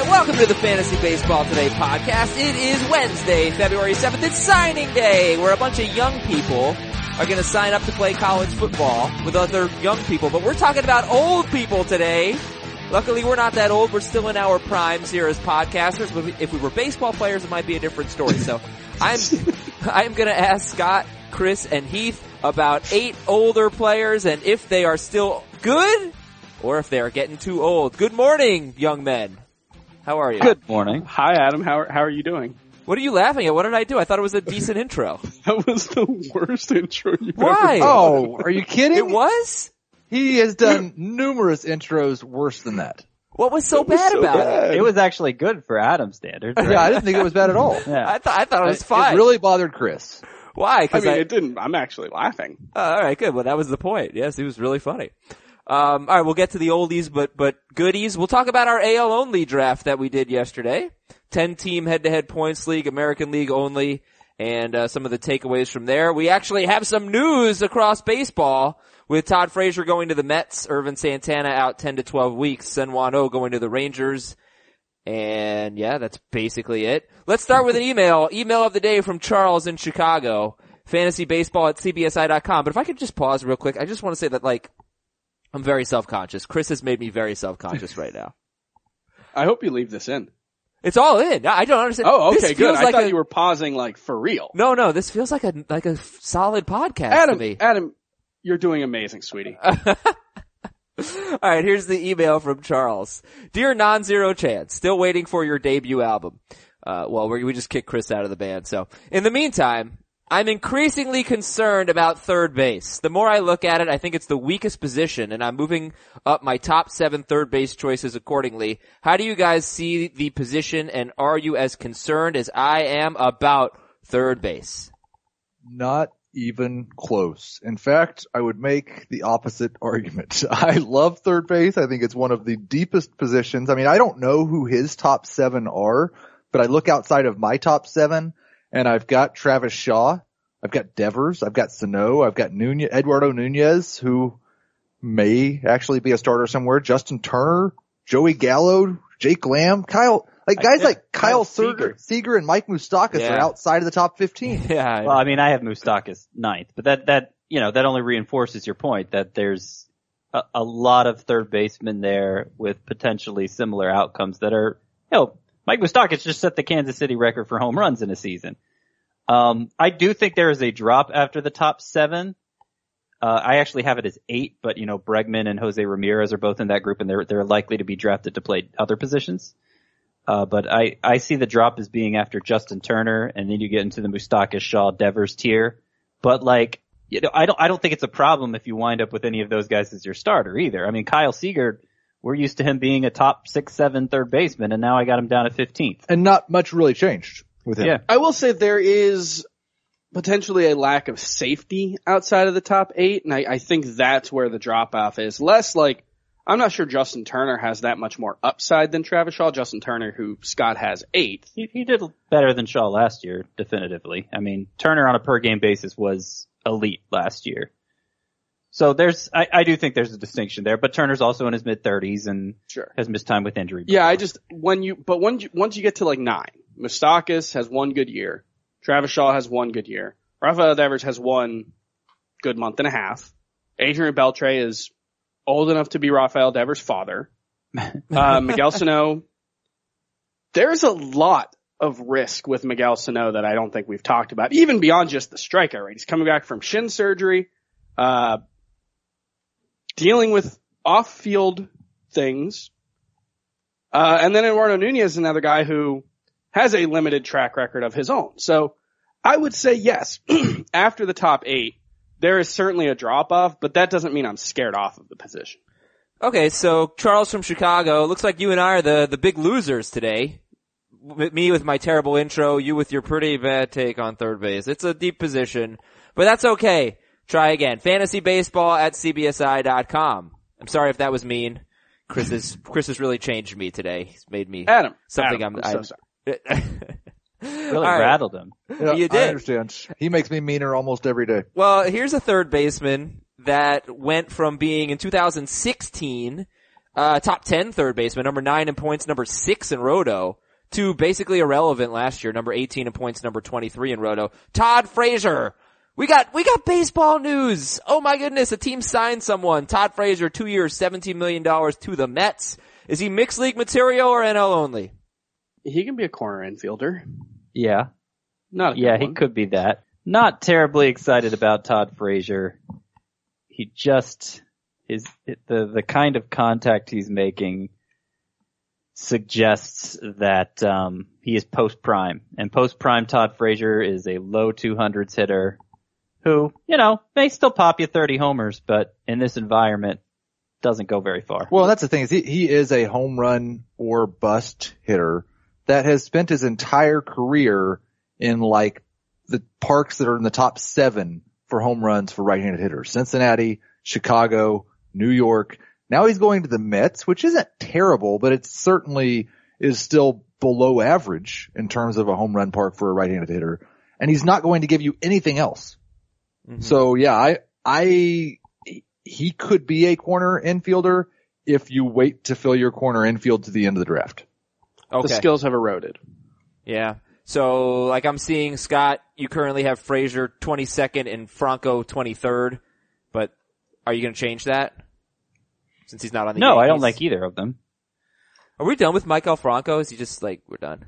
right, welcome to the Fantasy Baseball Today podcast. It is Wednesday, February 7th. It's signing day, where a bunch of young people are going to sign up to play college football with other young people. But we're talking about old people today. Luckily, we're not that old. We're still in our primes here as podcasters. But if we were baseball players, it might be a different story. So I'm, I'm going to ask Scott, Chris, and Heath about eight older players and if they are still good or if they are getting too old. Good morning, young men. How are you? Good morning. Hi, Adam. How are, how are you doing? What are you laughing at? What did I do? I thought it was a decent intro. That was the worst intro you've Why? ever Oh, are you kidding? It was? He has done numerous intros worse than that. What was so It was bad so about bad. it? It was actually good for Adam standards. right? Yeah, I didn't think it was bad at all. Yeah. I thought I thought it was fine. It really bothered Chris. Why? I Because mean, I, it didn't. I'm actually laughing. oh, all right, good. Well, that was the point. Yes, he was really funny. Um, all right, we'll get to the oldies, but but goodies. We'll talk about our AL only draft that we did yesterday. Ten team head to head points league, American League only, and uh, some of the takeaways from there. We actually have some news across baseball with Todd Frazier going to the Mets, Ervin Santana out ten to twelve weeks, Sen Juan O going to the Rangers. And yeah, that's basically it. Let's start with an email. Email of the day from Charles in Chicago. Fantasybaseball at cbsi.com. But if I could just pause real quick, I just want to say that like, I'm very self-conscious. Chris has made me very self-conscious right now. I hope you leave this in. It's all in. I don't understand. Oh, okay, good. I like thought a- you were pausing like for real. No, no, this feels like a, like a solid podcast to Adam, me. Adam, you're doing amazing, sweetie. All right, here's the email from Charles. Dear non-zero chance, still waiting for your debut album. Uh, well, we we just kicked Chris out of the band, so. In the meantime, I'm increasingly concerned about third base. The more I look at it, I think it's the weakest position, and I'm moving up my top seven third base choices accordingly. How do you guys see the position, and are you as concerned as I am about third base? Not even close. In fact, I would make the opposite argument. I love third base. I think it's one of the deepest positions. I mean, I don't know who his top seven are, but I look outside of my top seven and I've got Travis Shaw. I've got Devers. I've got Sano. I've got Nunez, Eduardo Nunez, who may actually be a starter somewhere. Justin Turner, Joey Gallo, Jake Lamb, Kyle, like guys like Kyle Kyle Seager, Seager and Mike Moustakas Yeah. are outside of the top 15. Yeah. Well, I mean, I have Moustakas ninth, but that, that, you know, that only reinforces your point that there's a, a lot of third basemen there with potentially similar outcomes that are, you know, Mike Moustakas just set the Kansas City record for home runs in a season. Um, I do think there is a drop after the top seven. Uh, I actually have it as eight, but you know, Bregman and Jose Ramirez are both in that group and they're, they're likely to be drafted to play other positions. Uh, but I, I see the drop as being after Justin Turner and then you get into the Moustakas Shaw Devers tier. But like, you know, I don't, I don't think it's a problem if you wind up with any of those guys as your starter either. I mean, Kyle Seager, we're used to him being a top six, seven third baseman and now I got him down at 15th. And not much really changed with him. Yeah. I will say there is potentially a lack of safety outside of the top eight, and I, I think that's where the drop off is. Less like, I'm not sure Justin Turner has that much more upside than Travis Shaw. Justin Turner, who Scott has eighth. He, he did better than Shaw last year, definitively. I mean, Turner on a per game basis was elite last year. So there's, I, I do think there's a distinction there, but Turner's also in his mid thirties and Sure. has missed time with injury. Yeah. I just when you but when you, once you get to like nine, Moustakas has one good year, Travis Shaw has one good year, Rafael Devers has one good month and a half, Adrian Beltre is old enough to be Rafael Devers' father, uh, Miguel Sano. There's a lot of risk with Miguel Sano that I don't think we've talked about, even beyond just the strikeout rate. He's coming back from shin surgery, uh, dealing with off-field things. Uh, and then Eduardo Nunez is another guy who has a limited track record of his own. So I would say yes, after the top eight, there is certainly a drop off, but that doesn't mean I'm scared off of the position. Okay, so Charles from Chicago, looks like you and I are the, the big losers today. Me with my terrible intro, you with your pretty bad take on third base. It's a deep position, but that's okay. Try again. Fantasy baseball at cbsi.com. I'm sorry if that was mean. Chris has, Chris has really changed me today. He's made me Adam, something Adam, I'm, I'm so sorry. really All right. rattled him. Yeah, You I understand. He makes me meaner almost every day. Well, here's a third baseman that went from being in 2016 uh, top 10 third baseman, number 9 in points, number 6 in Roto, to basically irrelevant last year, number 18 in points, number 23 in Roto. Todd Frazier. We got, we got baseball news. Oh my goodness, a team signed someone. Todd Frazier, two years, $17 million to the Mets. Is he mixed league material or NL only? He can be a corner infielder. Yeah. Not a good Yeah, he could be that. Not terribly excited about Todd Frazier. He just his the the kind of contact he's making suggests that um, he is post prime, and post prime Todd Frazier is a low 200s hitter who you know may still pop you 30 homers, but in this environment doesn't go very far. Well, that's the thing is he, he is a home run or bust hitter that has spent his entire career in like the parks that are in the top seven for home runs for right-handed hitters. Cincinnati, Chicago, New York. Now he's going to the Mets, which isn't terrible, but it certainly is still below average in terms of a home run park for a right-handed hitter. And he's not going to give you anything else. Mhm. So yeah, I, I, he could be a corner infielder if you wait to fill your corner infield to the end of the draft. Okay. The skills have eroded. Yeah. So, like I'm seeing, Scott, you currently have Frazier 22nd and Franco 23rd, but are you going to change that? Since he's not on the No, I don't like either of them. Are we done with Maikel Franco? Is he just like, we're done?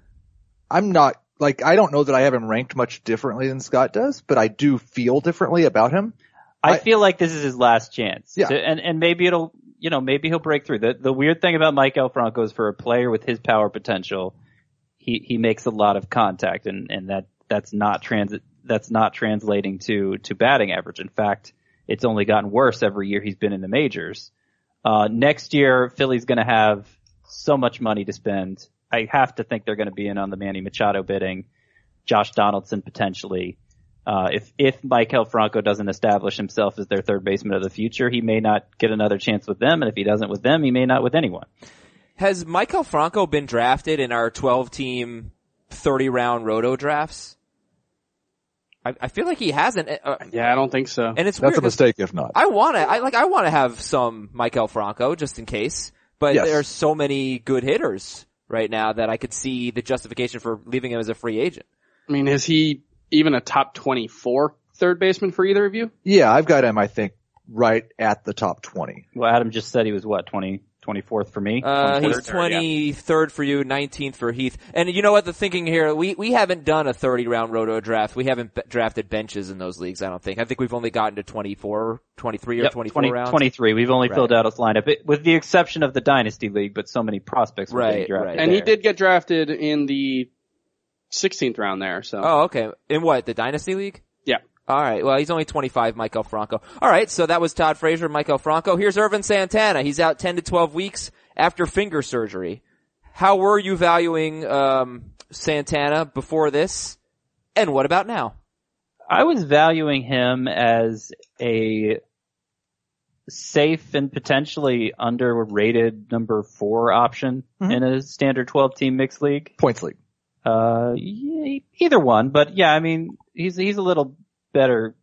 I'm not, like, I don't know that I have him ranked much differently than Scott does, but I do feel differently about him. I, I- feel like this is his last chance. Yeah. To- and and maybe it'll you know maybe he'll break through. The the weird thing about Maikel Franco is for a player with his power potential, he he makes a lot of contact, and and that that's not transit that's not translating to to batting average. In fact, it's only gotten worse every year he's been in the majors. Uh, next year, Philly's going to have so much money to spend. I have to think they're going to be in on the Manny Machado bidding, Josh Donaldson potentially. Uh, if if Maikel Franco doesn't establish himself as their third baseman of the future, he may not get another chance with them, and if he doesn't with them, he may not with anyone. Has Maikel Franco been drafted in our 12 team 30 round roto drafts? I, I feel like he hasn't, uh, Yeah, I don't think so. and it's That's weird a 'cause mistake if not. I want to, I like, I want to have some Maikel Franco just in case, but Yes. there are so many good hitters right now that I could see the justification for leaving him as a free agent. I mean, is he even a top 24 third baseman for either of you? Yeah, I've got him, I think, right at the top 20. Well, Adam just said he was what 20, 24th for me. Uh, he's 23rd, 23rd for you, 19th for Heath. And you know what the thinking here, we, we haven't done a 30 round roto draft. We haven't b- drafted benches in those leagues, I don't think. I think we've only gotten to 24, 23 or Yep, 24 20 rounds. 23. We've only Right. filled out his lineup, it, with the exception of the Dynasty League, but so many prospects were Right, drafted right. And he did get drafted in the 16th round there, so. Oh, okay. In what, the Dynasty League? Yeah. Alright, well he's only 25, Maikel Franco. Alright, so that was Todd Frazier, Maikel Franco. Here's Ervin Santana. He's out 10 to 12 weeks after finger surgery. How were you valuing, um, Santana before this? And what about now? I was valuing him as a safe and potentially underrated number four option Mhm. in a standard 12 team mixed league. Points league. Uh, either one, but yeah, I mean, he's, he's a little better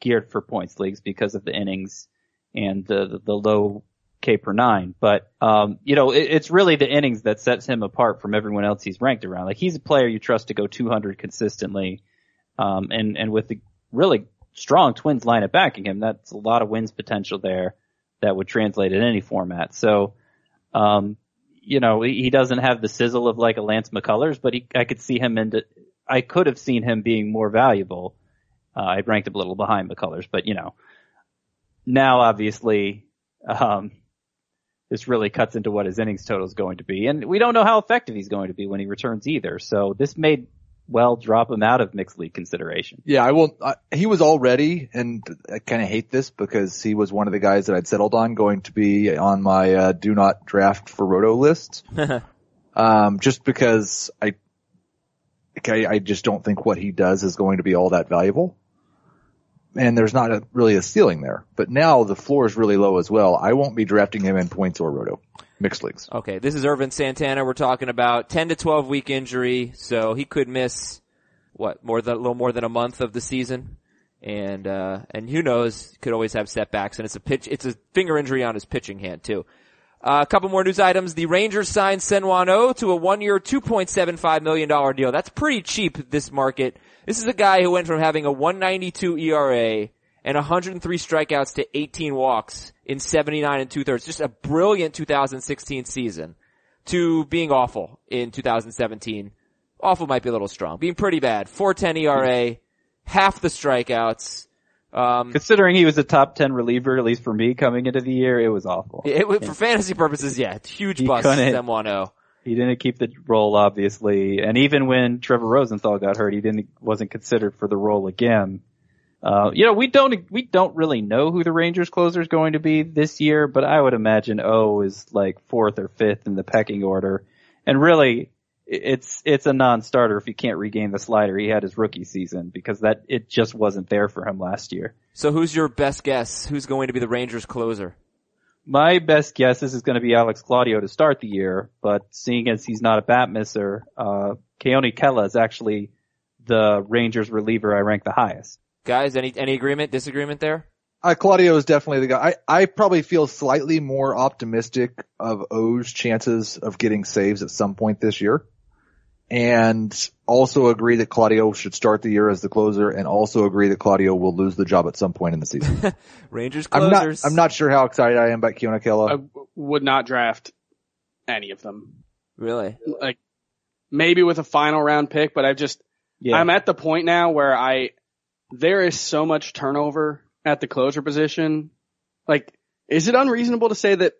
geared for points leagues because of the innings and the, the, the low K per nine. But, um, you know, it, it's really the innings that sets him apart from everyone else he's ranked around. Like he's a player you trust to go 200 consistently. Um, and, and with the really strong twins lineup backing him, that's a lot of wins potential there that would translate in any format. So, um, you know, he doesn't have the sizzle of like a Lance McCullers, but he, I could see him into, I could have seen him being more valuable. Uh, I ranked him a little behind McCullers, but you know, now obviously, um, this really cuts into what his innings total is going to be, and we don't know how effective he's going to be when he returns either. So this may well drop him out of mixed league consideration. Yeah, I will. Uh, he was already, and I kind of hate this because he was one of the guys that I'd settled on going to be on my uh, do not draft for roto list. um, just because I, okay, I just don't think what he does is going to be all that valuable. And there's not a, really a ceiling there. But now the floor is really low as well. I won't be drafting him in points or roto mixed leagues. Okay, this is Ervin Santana we're talking about. 10 to 12 week injury, so he could miss, what, more than, a little more than a month of the season. And, uh, and who knows, could always have setbacks and it's a pitch, it's a finger injury on his pitching hand too. Uh, a couple more news items. The Rangers signed Senwan O to a one-year, $2.75 million deal. That's pretty cheap this market. This is a guy who went from having a 192 ERA and 103 strikeouts to 18 walks in 79 and two thirds. Just a brilliant 2016 season to being awful in 2017. Awful might be a little strong. Being pretty bad. 410 ERA, half the strikeouts. Um, Considering he was a top 10 reliever, at least for me coming into the year, it was awful. it, for fantasy purposes, yeah, huge bust. couldn't- M10. He didn't keep the role, obviously, and even when Trevor Rosenthal got hurt, he didn't wasn't considered for the role again. Uh, you know, we don't we don't really know who the Rangers closer is going to be this year, but I would imagine O is like fourth or fifth in the pecking order, and really, it's it's a non-starter if he can't regain the slider he had his rookie season because that it just wasn't there for him last year. So who's your best guess? Who's going to be the Rangers closer? My best guess is it's going to be Alex Claudio to start the year, but seeing as he's not a bat misser, uh, Keone Kela is actually the Rangers reliever I rank the highest. Guys, any, any agreement, disagreement there? Uh, Claudio is definitely the guy. I, I probably feel slightly more optimistic of Oh's chances of getting saves at some point this year. And also agree that Claudio should start the year as the closer and also agree that Claudio will lose the job at some point in the season. Rangers closers. I'm not. I'm not sure how excited I am about Keone I Kela. w- would not draft any of them. Really? Like maybe with a final round pick, but I've just Yeah. I'm at the point now where I there is so much turnover at the closer position. Like, is it unreasonable to say that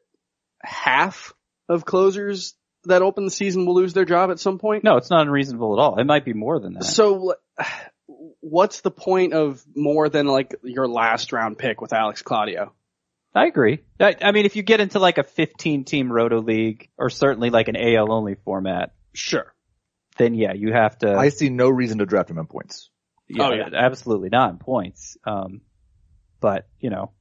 half of closers that open the season will lose their job at some point? no, it's not unreasonable at all. It might be more than that. So, what's the point of more than like your last round pick with Alex Claudio? I agree. I, I mean, if you get into like a 15 team roto league or certainly like an AL only format, Sure. then yeah, you have to. I see no reason to draft him in points. Yeah, Oh, yeah. absolutely not in points. Um, but you know,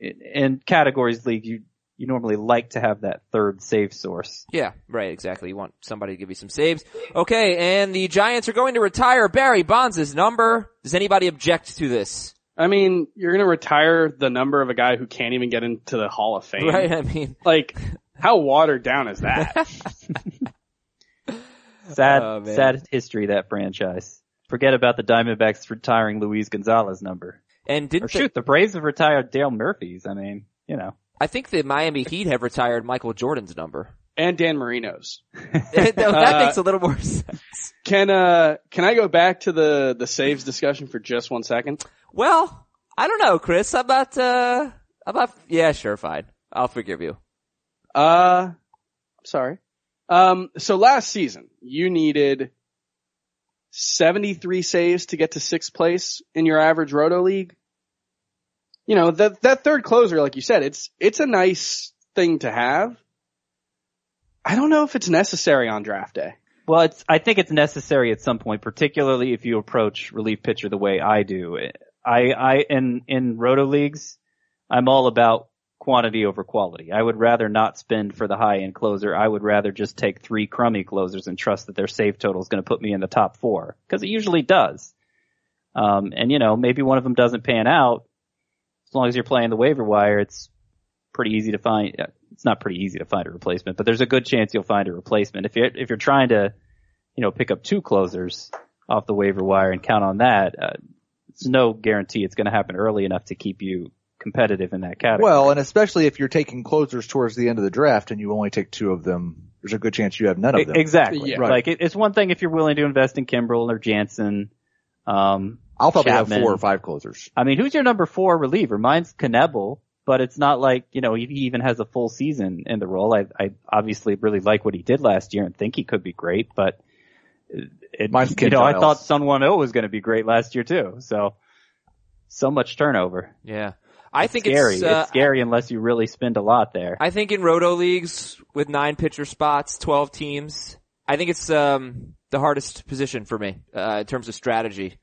in, in categories league, you you normally like to have that third save source. Yeah, right, exactly. You want somebody to give you some saves. Okay, and the Giants are going to retire Barry Bonds' number. Does anybody object to this? I mean, you're gonna retire the number of a guy who can't even get into the Hall of Fame. Right? I mean, Like, how watered down is that? Sad, Oh, sad history that franchise. Forget about the Diamondbacks retiring Luis Gonzalez number. and didn't the- shoot, the Braves have retired Dale Murphy's. I mean, you know. I think the Miami Heat have retired Michael Jordan's number. and Dan Marino's. that that Uh, makes a little more sense. Can uh can I go back to the the saves discussion for just one second? Well, I don't know, Chris. How about, uh, how about, yeah, sure, fine. I'll forgive you. Uh, sorry. Um, so last season you needed 73 saves to get to sixth place in your average roto league. You know that that third closer, like you said, it's it's a nice thing to have. I don't know if it's necessary on draft day. Well, it's, I think it's necessary at some point, particularly if you approach relief pitcher the way I do. I, I, in, in roto leagues, I'm all about quantity over quality. I would rather not spend for the high end closer. I would rather just take three crummy closers and trust that their save total is going to put me in the top four. Cause it usually does. Um, and you know, maybe one of them doesn't pan out. As long as you're playing the waiver wire, it's pretty easy to find. It's not pretty easy to find a replacement, but there's a good chance you'll find a replacement. If you're, if you're trying to, you know, pick up two closers off the waiver wire and count on that, uh, it's no guarantee it's going to happen early enough to keep you competitive in that category. Well, and especially if you're taking closers towards the end of the draft and you only take two of them, there's a good chance you have none of them. exactly. Yeah. Right. Like it, it's one thing if you're willing to invest in Kimbrel or Jansen. Um, I'll probably Chapman. have four or five closers. I mean, who's your number four reliever? Mine's Knebel, but it's not like, you know, he even has a full season in the role. I, I obviously really like what he did last year and think he could be great, but it, Mine's you know, I thought Sun 1-0 was going to be great last year too. So, so much turnover. Yeah. I think scary. it's, uh, it's scary unless you really spend a lot there. I think in roto leagues with nine pitcher spots, 12 teams, I think it's, um, the hardest position for me, uh, in terms of strategy.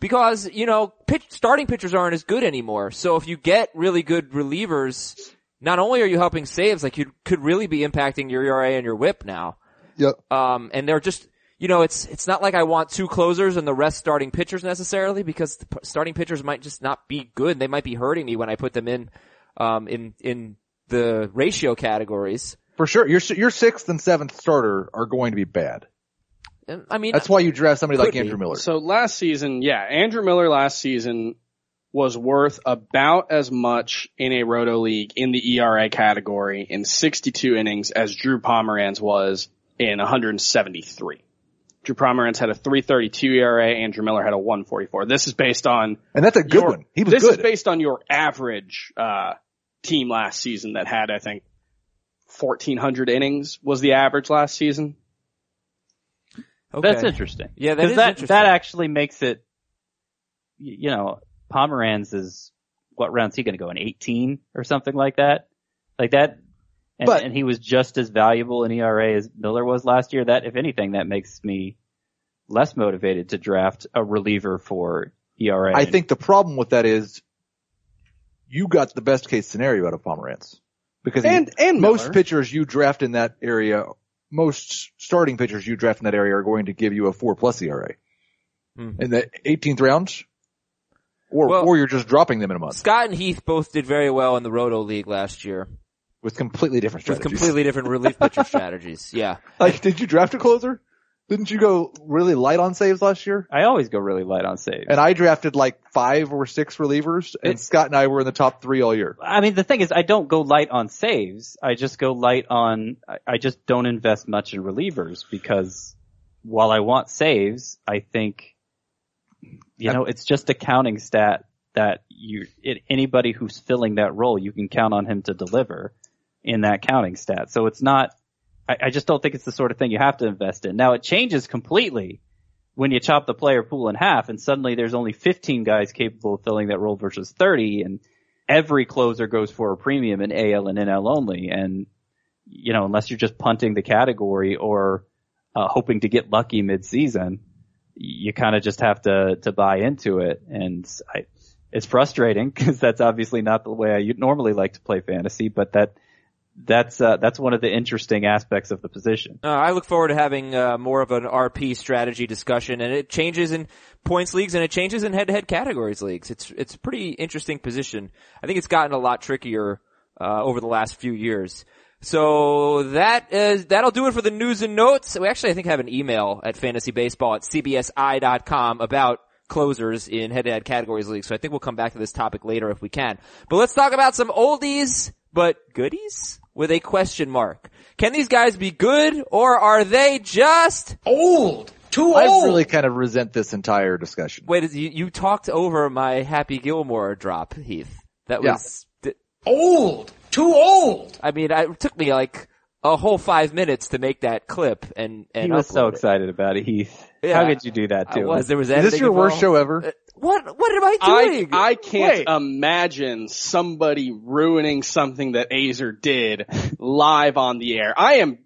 Because, you know, pitch, starting pitchers aren't as good anymore. So if you get really good relievers, not only are you helping saves, like you could really be impacting your ERA and your whip now. Yep. Um, and they're just, you know, it's, it's not like I want two closers and the rest starting pitchers necessarily because the p- starting pitchers might just not be good. They might be hurting me when I put them in, um, in, in the ratio categories. For sure, your your sixth and seventh starter are going to be bad. And, I mean, That's why you draft somebody like Could be. Andrew Miller. So last season, yeah, Andrew Miller last season was worth about as much in a roto league in the ERA category in 62 innings as Drew Pomeranz was in 173. Drew Pomeranz had a 332 ERA, Andrew Miller had a 144. This is based on And that's a good your- one. He was this good. is based on your average uh, team last season that had, I think, 1,400 innings was the average last season. Okay. That's interesting. Yeah, that 'Cause is that, interesting. That actually makes it, you know, Pomeranz is, what round's he gonna go in? 18 or something like that? Like that, and, But- and he was just as valuable in ERA as Miller was last year. That, if anything, that makes me less motivated to draft a reliever for ERA. I think the problem with that is you got the best case scenario out of Pomeranz because he- And, and most Miller. pitchers you draft in that area, most starting pitchers you draft in that area are going to give you a four plus ERA Hmm. in the 18th round, or Well- or you're just dropping them in a month Scott and Heath both did very well in the Roto League last year with completely different strategies. with completely different relief pitcher strategies. Yeah. like, did you draft a closer? Didn't you go really light on saves last year? I always go really light on saves. And I drafted like five or six relievers, and It- Scott and I were in the top three all year. I mean, the thing is, I don't go light on saves. I just go light on, I- I just don't invest much in relievers because while I want saves, I think, you know, it's just a counting stat that you, it, anybody who's filling that role, you can count on him to deliver in that counting stat. So it's not, I, I just don't think it's the sort of thing you have to invest in. Now it changes completely when you chop the player pool in half and suddenly there's only 15 guys capable of filling that role versus 30 and every closer goes for a premium in AL and NL only. And, you know, unless you're just punting the category or uh, hoping to get lucky mid-season, you kind of just have to, to buy into it. And I, it's frustrating because that's obviously not the way I normally like to play fantasy, but that, that's, uh, that's one of the interesting aspects of the position. Uh, I look forward to having uh, more of an RP strategy discussion, and it changes in points leagues and it changes in head-to-head categories leagues. It's it's a pretty interesting position. I think it's gotten a lot trickier uh, over the last few years. So that is that'll do it for the news and notes. We actually I think have an email at fantasybaseball at cbsi.com about closers in head-to-head categories leagues. So I think we'll come back to this topic later if we can. But let's talk about some oldies but goodies with a question mark. Can these guys be good or are they just Old. Too I old. I really kind of resent this entire discussion. Wait, you, you talked over my Happy Gilmore drop, Heath. That Yeah. was, Old. Too old. I mean, I, it took me like a whole five minutes to make that clip and, and He was so upload it. excited about it, Heath. Yeah. How could you do that I to him? was, there was Is this editing your worst show ever? Uh, What, what am I I, doing? I can't Wait. imagine somebody ruining something that Aizer did live on the air. I am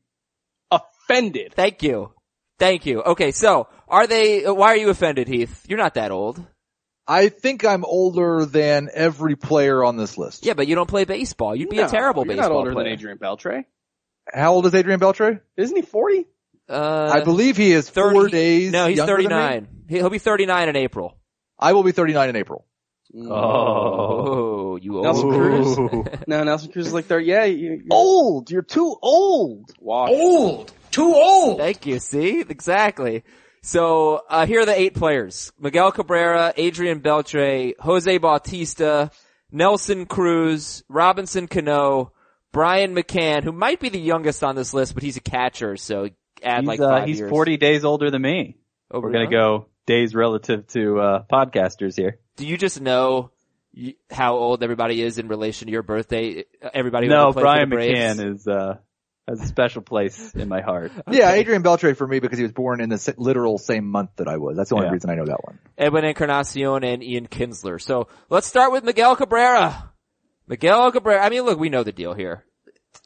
offended. Thank you. Thank you. Okay, so, are they, why are you offended, Heath? You're not that old. I think I'm older than every player on this list. Yeah, but you don't play baseball. You'd be No, a terrible you're baseball not older player. than Adrian Beltre. How old is Adrian Beltre? Isn't he 40? Uh, I believe he is 30 four days. No, he's younger than me. 39. He'll be 39 in April. I will be 39 in April. Oh, you old. Nelson Cruz? Ooh. No, Nelson Cruz is like 30. Yeah, you, you old. You're too old. walk. Old. Too old. Thank you. See? Exactly. So, uh, here are the eight players. Miguel Cabrera, Adrian Beltre, Jose Bautista, Nelson Cruz, Robinson Cano, Brian McCann, who might be the youngest on this list, but he's a catcher, so add he's, like uh, he's years. 40 days older than me. Over We're gonna go days relative to, uh, podcasters here. Do you just know how old everybody is in relation to your birthday? Everybody No, Brian for the McCann is, uh, has a special place in my heart. Yeah, Adrian Beltre for me because he was born in the literal same month that I was. That's the only Yeah. reason I know that one. Edwin Encarnacion and Ian Kinsler. So let's start with Miguel Cabrera. Miguel Cabrera. I mean, look, we know the deal here.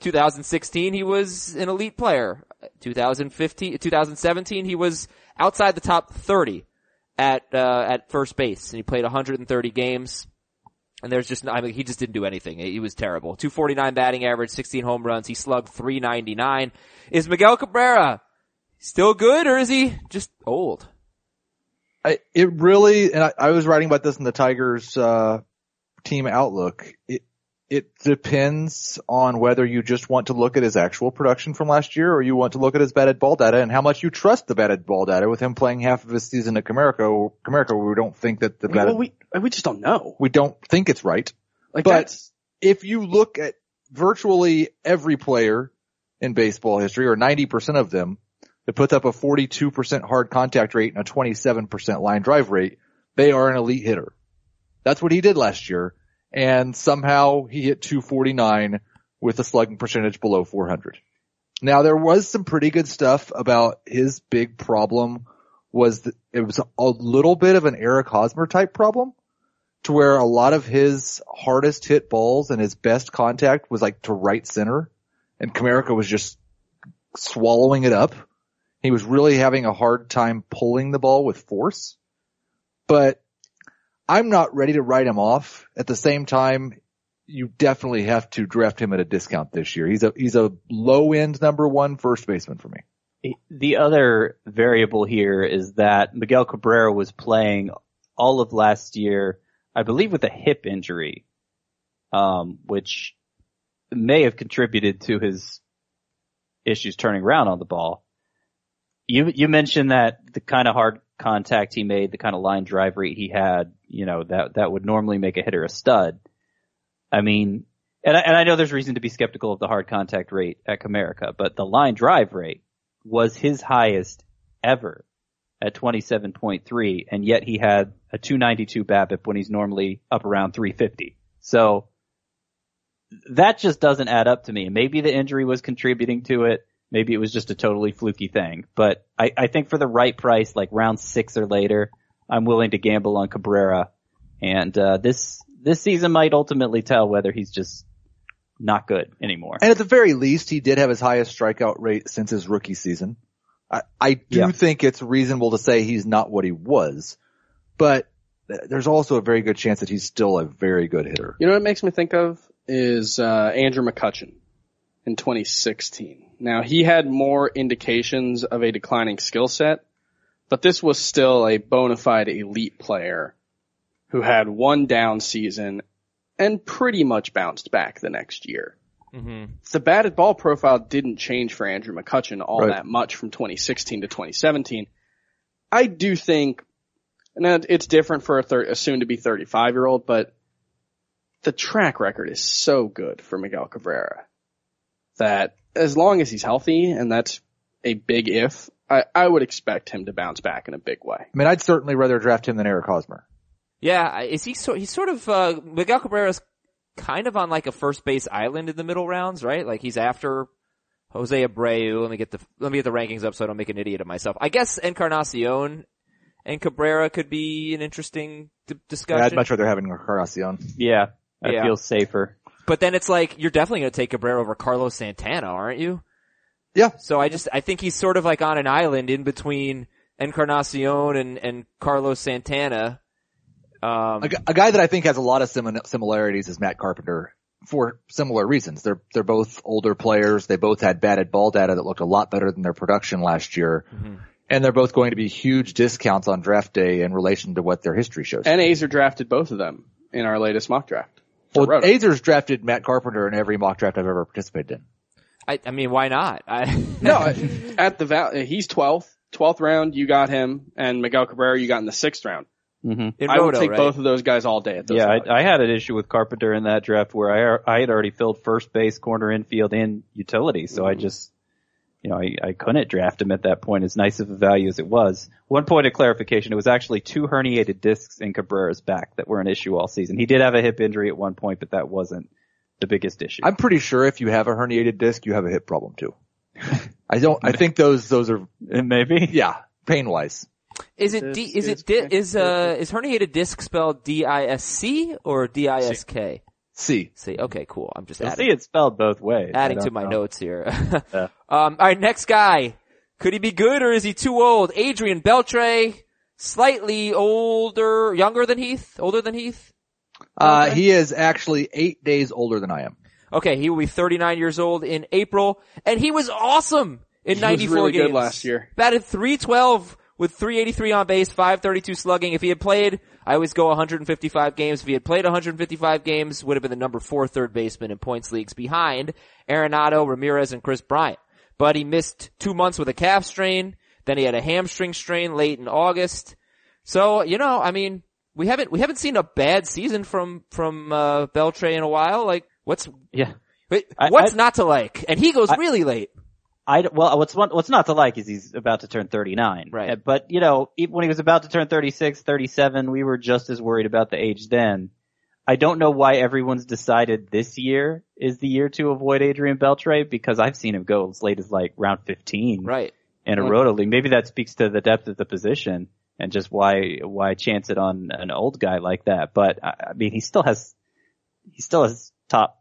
2016, he was an elite player. 2015, 2017, he was outside the top 30 at uh, at first base, and he played 130 games. And there's just, I mean, he just didn't do anything. He was terrible. 249 batting average, 16 home runs. He slugged 399. Is Miguel Cabrera still good, or is he just old? I, it really, and I, I was writing about this in the Tigers, uh, team outlook. It, it depends on whether you just want to look at his actual production from last year or you want to look at his batted ball data and how much you trust the batted ball data with him playing half of his season at Comerica. Comerica, we don't think that the batted, well, we we just don't know. we don't think it's right. Like But- that's if you look at virtually every player in baseball history, or 90% of them, that puts up a 42% hard contact rate and a 27% line drive rate, they are an elite hitter. That's what he did last year. And somehow he hit 249 with a slugging percentage below 400. Now there was some pretty good stuff about his big problem was that it was a little bit of an Eric Hosmer type problem to where a lot of his hardest hit balls and his best contact was like to right center and Comerica was just swallowing it up. He was really having a hard time pulling the ball with force, but I'm not ready to write him off. At the same time, you definitely have to draft him at a discount this year. He's a, he's a low end number one first baseman for me. The other variable here is that Miguel Cabrera was playing all of last year, I believe with a hip injury, um, which may have contributed to his issues turning around on the ball. You, you mentioned that the kind of hard contact he made, the kind of line drive rate he had, you know, that, that would normally make a hitter a stud. I mean, and I, and I know there's reason to be skeptical of the hard contact rate at Comerica, but the line drive rate was his highest ever at 27.3 and yet he had a 292 BABIP when he's normally up around 350. So that just doesn't add up to me. Maybe the injury was contributing to it. Maybe it was just a totally fluky thing, but I, I think for the right price, like round six or later, I'm willing to gamble on Cabrera. And, uh, this, this season might ultimately tell whether he's just not good anymore. And at the very least, he did have his highest strikeout rate since his rookie season. I, I do Yeah. think it's reasonable to say he's not what he was, but there's also a very good chance that he's still a very good hitter. You know what it makes me think of is uh, Andrew McCutchen in 2016. Now he had more indications of a declining skill set, but this was still a bona fide elite player who had one down season and pretty much bounced back the next year. Mm-hmm. The batted ball profile didn't change for Andrew McCutchen all Right. that much from 2016 to 2017. I do think, and that it's different for a, thir- a soon to be 35 year old, but the track record is so good for Miguel Cabrera that as long as he's healthy, and that's a big if, I, I would expect him to bounce back in a big way. I mean, I'd certainly rather draft him than Eric Hosmer. Yeah, is he so, he's sort of, uh, Miguel Cabrera's kind of on like a first base island in the middle rounds, right? Like he's after Jose Abreu. Let me get the, let me get the rankings up so I don't make an idiot of myself. I guess Encarnacion and Cabrera could be an interesting d- Yeah, discussion. I'd much rather have Encarnacion. Yeah, I Yeah. feels safer. But then it's like, you're definitely going to take Cabrera over Carlos Santana, aren't you? Yeah. So I just, I think he's sort of like on an island in between Encarnacion and, and Carlos Santana. Um, A, a guy that I think has a lot of sim- similarities is Matt Carpenter for similar reasons. They're, they're both older players. They both had batted ball data that looked a lot better than their production last year. And they're both going to be huge discounts on draft day in relation to what their history shows. And Aizer drafted both of them in our latest mock draft. For well, Roto. Aizers drafted Matt Carpenter in every mock draft I've ever participated in. I, I mean, why not? I, No, at the val- he's 12th, 12th round, you got him, and Miguel Cabrera you got in the sixth round. hmm in I would Roto, take right? both of those guys all day at those Yeah. I, I had an issue with Carpenter in that draft where I I had already filled first base, corner, infield, and utility, so I just, you know, I, I couldn't draft him at that point, as nice of a value as it was. One point of clarification: it was actually two herniated discs in Cabrera's back that were an issue all season. He did have a hip injury at one point, but that wasn't the biggest issue. I'm pretty sure if you have a herniated disc, you have a hip problem too. I don't, I think those, those are, Maybe. yeah, pain wise. Is it D, This is is it di, is uh is herniated disc spelled D I S C or D I S K? C. See, okay, cool. I'm just You'll adding see it spelled both ways. Adding to my know. notes here. Yeah. um, all right, next guy. Could he be good or is he too old? Adrian Beltre, slightly older, younger than Heath, older than Heath. Uh, Okay. he is actually eight days older than I am. Okay, he will be 39 years old in April, and he was awesome in He was 94 really good games last year. Batted 312 with 383 on base, 532 slugging. If he had played, I always go 155 games. If he had played 155 games, would have been the number four third baseman in points leagues behind Arenado, Ramirez, and Kris Bryant. But he missed two months with a calf strain. Then he had a hamstring strain late in August. So, you know, I mean, we haven't, we haven't seen a bad season from, from, uh, Beltre in a while. Like, what's, Yeah. wait, I- what's I- not to like? And he goes I- really late. I well, what's what's not to like is he's about to turn 39. Right. Uh, But you know, when he was about to turn 36, 37, we were just as worried about the age then. I don't know why everyone's decided this year is the year to avoid Adrian Beltre because I've seen him go as late as like round 15 Right. in a Mhm. roto league. Maybe that speaks to the depth of the position and just why why chance it on an old guy like that. But I I mean, he still has he still has top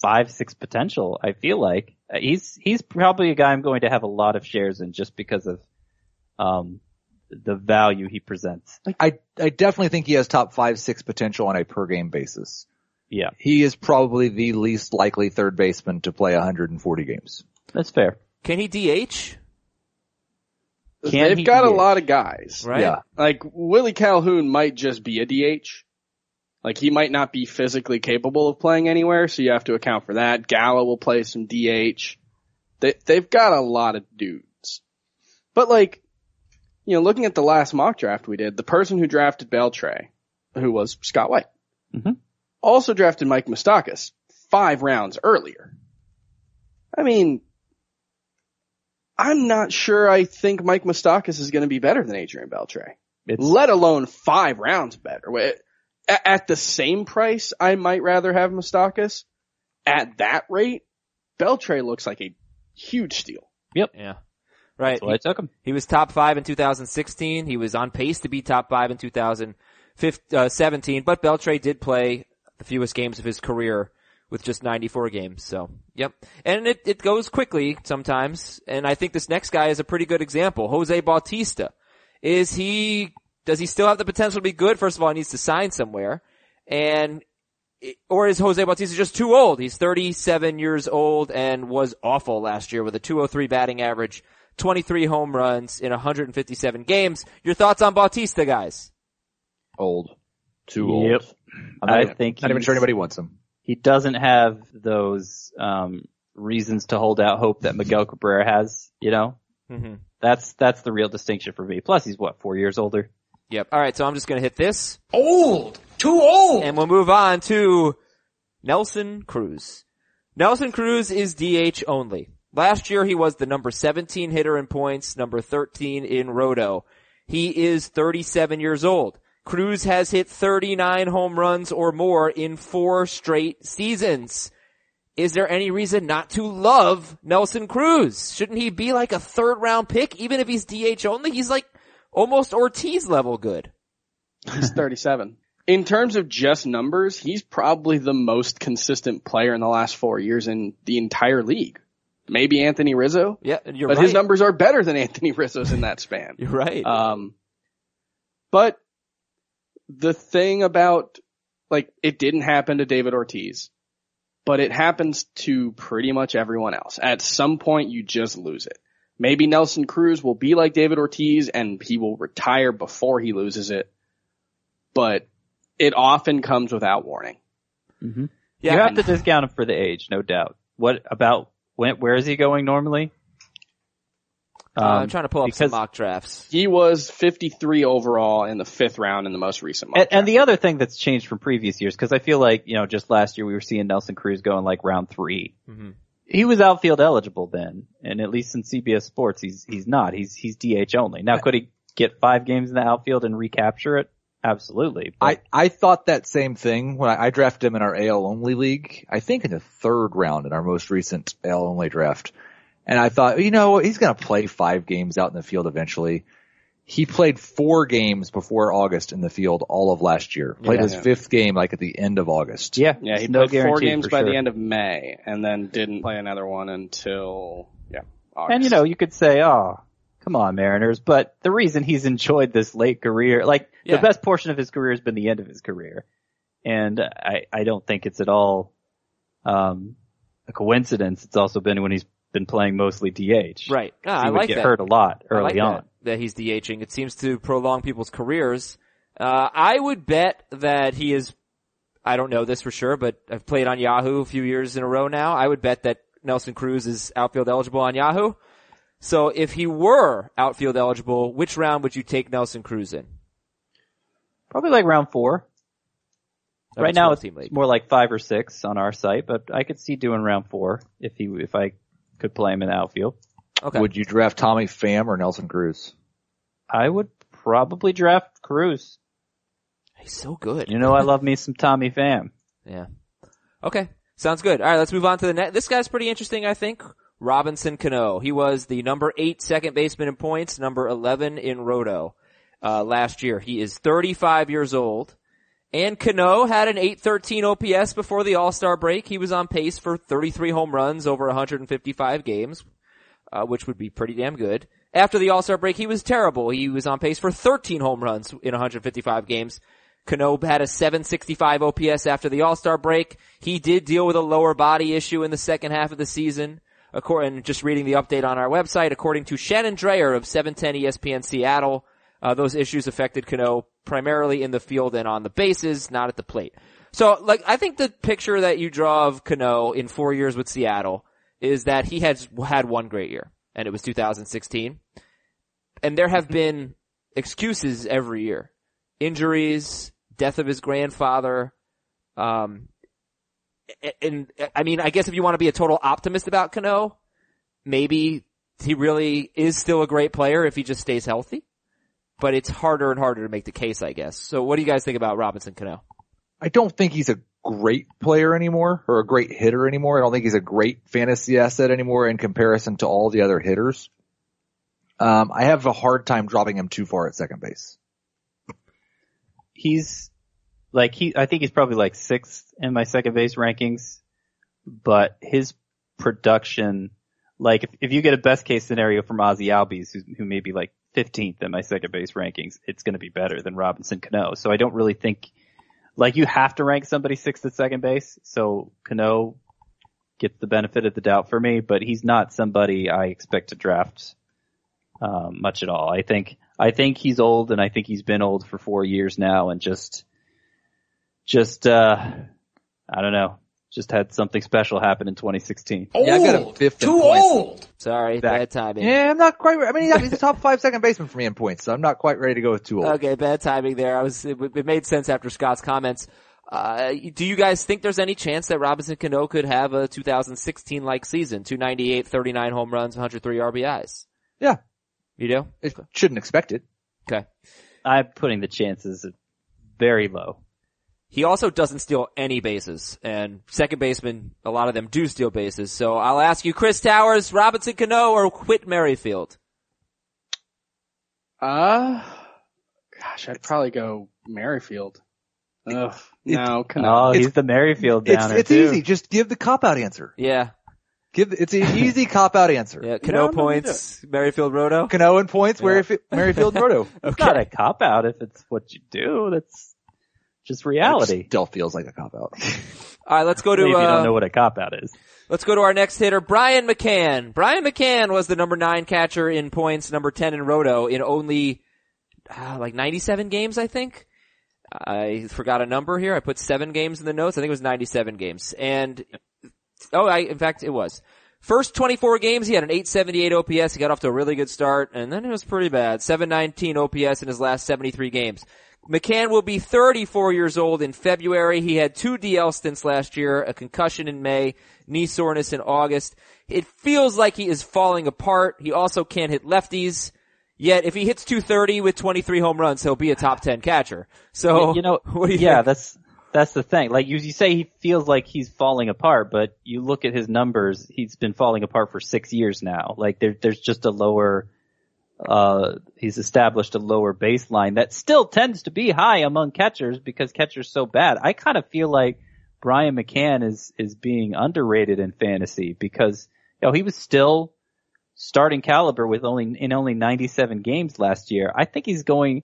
five six potential. I feel like Uh, he's he's probably a guy I'm going to have a lot of shares in just because of um the value he presents. I, I definitely think he has top five, six potential on a per game basis. Yeah, He is probably the least likely third baseman to play 140 games. that's fair. Can he DH? Can They've he got a lot of guys. Right. Yeah. Like Willie Calhoun might just be a DH. Like he might not be physically capable of playing anywhere, so you have to account for that. Gallo will play some DH. They they've got a lot of dudes. But like, you know, looking at the last mock draft we did, the person who drafted Beltre, who was Scott White, Mhm. also drafted Mike Moustakas five rounds earlier. I mean, I'm not sure I think Mike Moustakas is going to be better than Adrian Beltre It's let alone five rounds better. Wait, At, at the same price, I might rather have Moustakas. At that rate, Beltre looks like a huge steal. Yep. Yeah. Right. that's why I took him. He was top five in 2016. He was on pace to be top five in 2017, uh, but Beltre did play the fewest games of his career with just 94 games. So, yep. And it, it goes quickly sometimes. And I think this next guy is a pretty good example. Jose Bautista. Is he, does he still have the potential to be good? First of all, he needs to sign somewhere. And or is Jose Bautista just too old? He's 37 years old and was awful last year with a 203 batting average, 23 home runs in 157 games. Your thoughts on Bautista, guys? Old. Too Yep. old. I'm not, I think not even sure anybody wants him. he doesn't have those um reasons to hold out hope that Miguel Cabrera has, you know? Mm-hmm. That's that's the real distinction for me. Plus he's what, four years older? Yep. All right. So I'm just going to hit this Old. Too old. and we'll move on to Nelson Cruz. Nelson Cruz is DH only. Last year he was the number 17 hitter in points, number 13 in roto. He is 37 years old. Cruz has hit 39 home runs or more in four straight seasons. Is there any reason not to love Nelson Cruz? Shouldn't he be like a third round pick even if he's DH only? He's like almost Ortiz level good. He's 37. In terms of just numbers, he's probably the most consistent player in the last four years in the entire league. Maybe Anthony Rizzo, Yeah, you're but right. his numbers are better than Anthony Rizzo's in that span. You're right. Um, but the thing about, like, it didn't happen to David Ortiz, but it happens to pretty much everyone else. At some point, you just lose it. Maybe Nelson Cruz will be like David Ortiz and he will retire before he loses it, but it often comes without warning. Mm-hmm. yeah, you have to discount him for the age, no doubt. What about when? Where is he going normally? uh, Um, I'm trying to pull up some mock drafts. He was 53 overall in the fifth round in the most recent mock And, and the other thing that's changed from previous years, because I feel like you know, just last year we were seeing Nelson Cruz going like round 3 Mhm. He was outfield eligible then, and at least in CBS Sports, he's he's not. He's he's DH only. Now, could he get five games in the outfield and recapture it? Absolutely. I, I thought that same thing when I, I drafted him in our AL only league. I think in the third round in our most recent AL only draft. And I thought, you know, he's going to play five games out in the field eventually. He played four games before August in the field all of last year. Played Yeah. his fifth game like at the end of August. yeah, Yeah, he no played four games by sure. the end of May, and then didn't play another one until yeah. August. And you know, you could say, oh, come on, Mariners. But the reason he's enjoyed this late career, like Yeah. the best portion of his career has been the end of his career. And I, I don't think it's at all, um, a coincidence. It's also been when he's been playing mostly DH. Right. Ah, he I would like get that. hurt a lot I early like on. that he's DHing. It seems to prolong people's careers. Uh, I would bet that he is, I don't know this for sure, but I've played on Yahoo a few years in a row now. I would bet that Nelson Cruz is outfield eligible on Yahoo. So if he were outfield eligible, which round would you take Nelson Cruz in? Probably like round four. Of right now 12 it's team more like five or six on our site, but I could see doing round four if he, if I could play him in the outfield. Okay. Would you draft Tommy Pham or Nelson Cruz? I would probably draft Cruz. he's so good. You know I love me some Tommy Pham. Yeah. Okay. Sounds good. All right, let's move on to the next. This guy's pretty interesting, I think. Robinson Cano. He was the number eight second baseman in points, number 11 in Roto, uh, last year. He is 35 years old. And Cano had an 813 OPS before the All-Star break. He was on pace for 33 home runs over 155 games, uh, which would be pretty damn good. After the All-Star break, he was terrible. He was on pace for 13 home runs in 155 games. Cano had a 765 OPS after the All-Star break. He did deal with a lower body issue in the second half of the season. According, just reading the update on our website, according to Shannon Drayer of 710 ESPN Seattle, uh, those issues affected Cano primarily in the field and on the bases, not at the plate. So, like, I think the picture that you draw of Cano in four years with Seattle is that he has had one great year, and it was 2016. And there have been excuses every year. Injuries, death of his grandfather, um, and I mean, I guess if you want to be a total optimist about Cano, maybe he really is still a great player if he just stays healthy. But it's harder and harder to make the case, I guess. So what do you guys think about Robinson Cano? I don't think he's a great player anymore or a great hitter anymore. I don't think he's a great fantasy asset anymore in comparison to all the other hitters. Um, I have a hard time dropping him too far at second base. He's like he, I think he's probably like sixth in my second base rankings, but his production, like if, if you get a best case scenario from Ozzy Albies, who, who may be like 15th in my second base rankings, it's going to be better than Robinson Cano. So I don't really think, like you have to rank somebody sixth at second base. So Cano gets the benefit of the doubt for me, but he's not somebody I expect to draft um, much at all. I think I think he's old, and I think he's been old for four years now, and just just uh, I don't know, just had something special happen in 2016. Old. Yeah, I got him fifth Too old. Sorry, Back- bad timing. Yeah, I'm not quite. I mean, he's a top five second baseman for me in points, so I'm not quite ready to go with too old. Okay, bad timing there. I was, it, it made sense after Scott's comments. Uh, do you guys think there's any chance that Robinson Cano could have a 2016 like season? 298, 39 home runs, 103 RBIs. Yeah, You do? it shouldn't expect it. Okay. I'm putting the chances very low. He also doesn't steal any bases, and second baseman, a lot of them do steal bases. So I'll ask you, Chris Towers, Robinson Cano, or Whit Merrifield? Uh, gosh, I'd probably go Merrifield. Ugh, no, Oh, Cano. he's the Merrifield It's downer it's too. easy. Just give the cop out answer. Yeah, Give it's an easy cop out answer. yeah. Cano no, points, Merrifield Roto. Cano and points, Merrifield, Merrifield and Roto. It's not a cop out if it's what you do. That's just reality. It still feels like a cop out. All right, let's go to Maybe you uh, don't know what a cop out is. Let's go to our next hitter, Brian McCann. Brian McCann was the number nine catcher in points, number 10 in roto in only, uh, like 97 games, I think. I forgot a number here. I put seven games in the notes. I think it was 97 games. And, oh, I, in fact, it was. First 24 games, he had an 878 OPS. He got off to a really good start, and then it was pretty bad. 719 OPS in his last 73 games. McCann will be 34 years old in February. He had two DL stints last year, a concussion in May, knee soreness in August. It feels like he is falling apart. He also can't hit lefties. Yet if he hits 230 with 23 home runs, he'll be a top 10 catcher. So, you know, you yeah, think? that's that's the thing. Like you, you say, he feels like he's falling apart, but you look at his numbers. He's been falling apart for six years now. Like there, there's just a lower. Uh, he's established a lower baseline that still tends to be high among catchers because catchers so bad. I kind of feel like Brian McCann is is being underrated in fantasy because you know he was still starting caliber with only in only 97 games last year. I think he's going.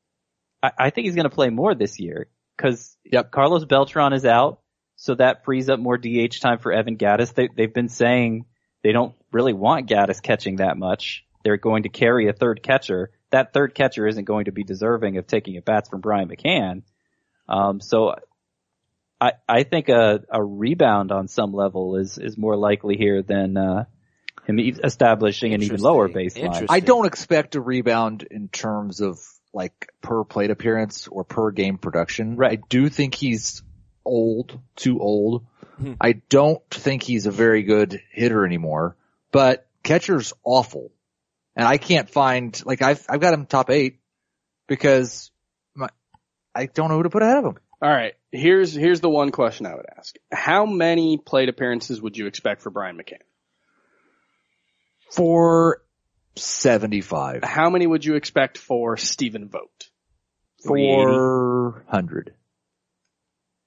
I, I think he's going to play more this year because Yep. Carlos Beltran is out, so that frees up more DH time for Evan Gattis. They, they've been saying they don't really want Gattis catching that much. They're going to carry a third catcher. That third catcher isn't going to be deserving of taking at bats from Brian McCann. Um, so I, I think a, a rebound on some level is, is more likely here than, uh, him establishing an even lower Interesting. baseline. I don't expect a rebound in terms of like per plate appearance or per game production. Right. I do think he's old, too old. Hmm. I don't think he's a very good hitter anymore, but catcher's awful. And I can't find, like I've, I've got him top eight because my, I don't know who to put ahead of him. All right. Here's here's the one question I would ask. How many plate appearances would you expect for Brian McCann? For 75. How many would you expect for Stephen Vogt? 400.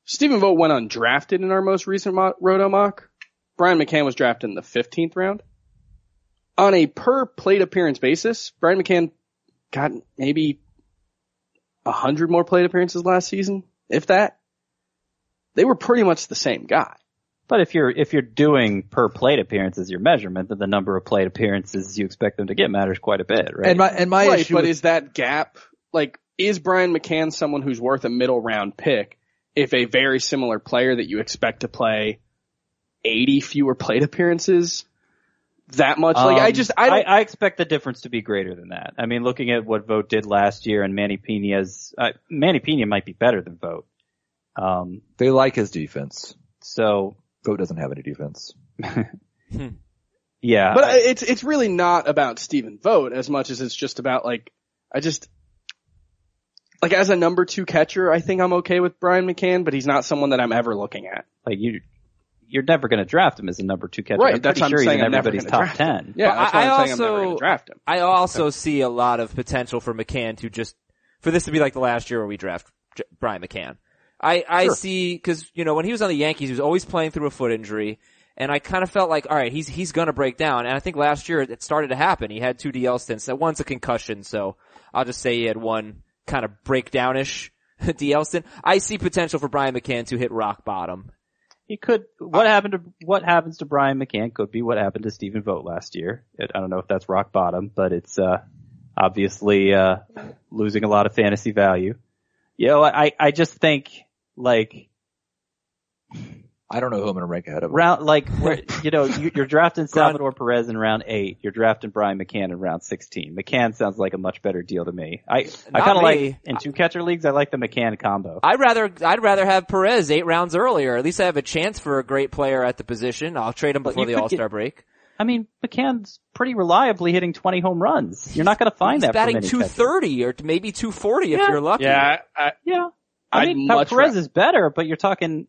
Stephen Vogt went undrafted in our most recent mo- Roto mock. Brian McCann was drafted in the 15th round. On a per plate appearance basis, Brian McCann got maybe a 100 more plate appearances last season, if that. They were pretty much the same guy. But if you're if you're doing per plate appearance as your measurement, then the number of plate appearances you expect them to get matters quite a bit, right? And my, and my right, issue but with- is that gap, like, is Brian McCann someone who's worth a middle round pick if a very similar player that you expect to play 80 fewer plate appearances that much? like, I Um, just, I don't, I, expect the difference to be greater than that. I mean, looking at what Vogt did last year and Manny Pena's, uh, Manny Pena might be better than Vogt. Um, they like his defense. so Vogt doesn't have any defense. yeah, but I- it's, it's really not about Stephen Vogt as much as it's just about like, I just, like as a number two catcher, I think I'm okay with Brian McCann, but he's not someone that I'm ever looking at. like you, you're never going to draft him as a number two catcher. Right, I'm that's pretty what I'm sure he's in everybody's top draft ten. Yeah, But that's I- why I'm I saying I'm never also- draft him. I also see a lot of potential for McCann to just, for this to be like the last year where we draft J- Brian McCann. I, I Sure. see, cause, you know, when he was on the Yankees, he was always playing through a foot injury. And I kind of felt like, alright, he's, he's gonna break down. And I think last year it started to happen. He had two DL stints. That one's a concussion, so I'll just say he had one kind of breakdownish DL stint. I see potential for Brian McCann to hit rock bottom. He could. What happened to what happens to Brian McCann could be what happened to Stephen Vogt last year. I don't know if that's rock bottom, but it's uh, obviously uh, losing a lot of fantasy value. You know, I I just think like I don't know who I'm going to rank ahead of round like you know you, you're drafting Salvador Perez in round eight. You're drafting Brian McCann in round sixteen. McCann sounds like a much better deal to me. I I kind of like in two catcher leagues. I like the McCann combo. I'd rather I'd rather have Perez eight rounds earlier. At least I have a chance for a great player at the position. I'll trade him before the All Star break. I mean, McCann's pretty reliably hitting 20 home runs. You're not going to find He's that batting from any two or maybe two forty if you're lucky. Yeah, I, Yeah. I I'd mean, much Perez ra- is better, but you're talking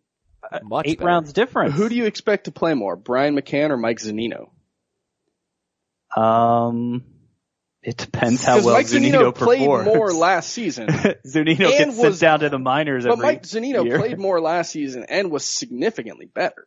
Much eight better. rounds difference. Who do you expect to play more, Brian McCann or Mike Zunino? Um, it depends how Because well Mike Zunino, Zanino played performs. more last season, Zunino and gets sent down to the minors but every Mike Zunino year. played more last season and was significantly better.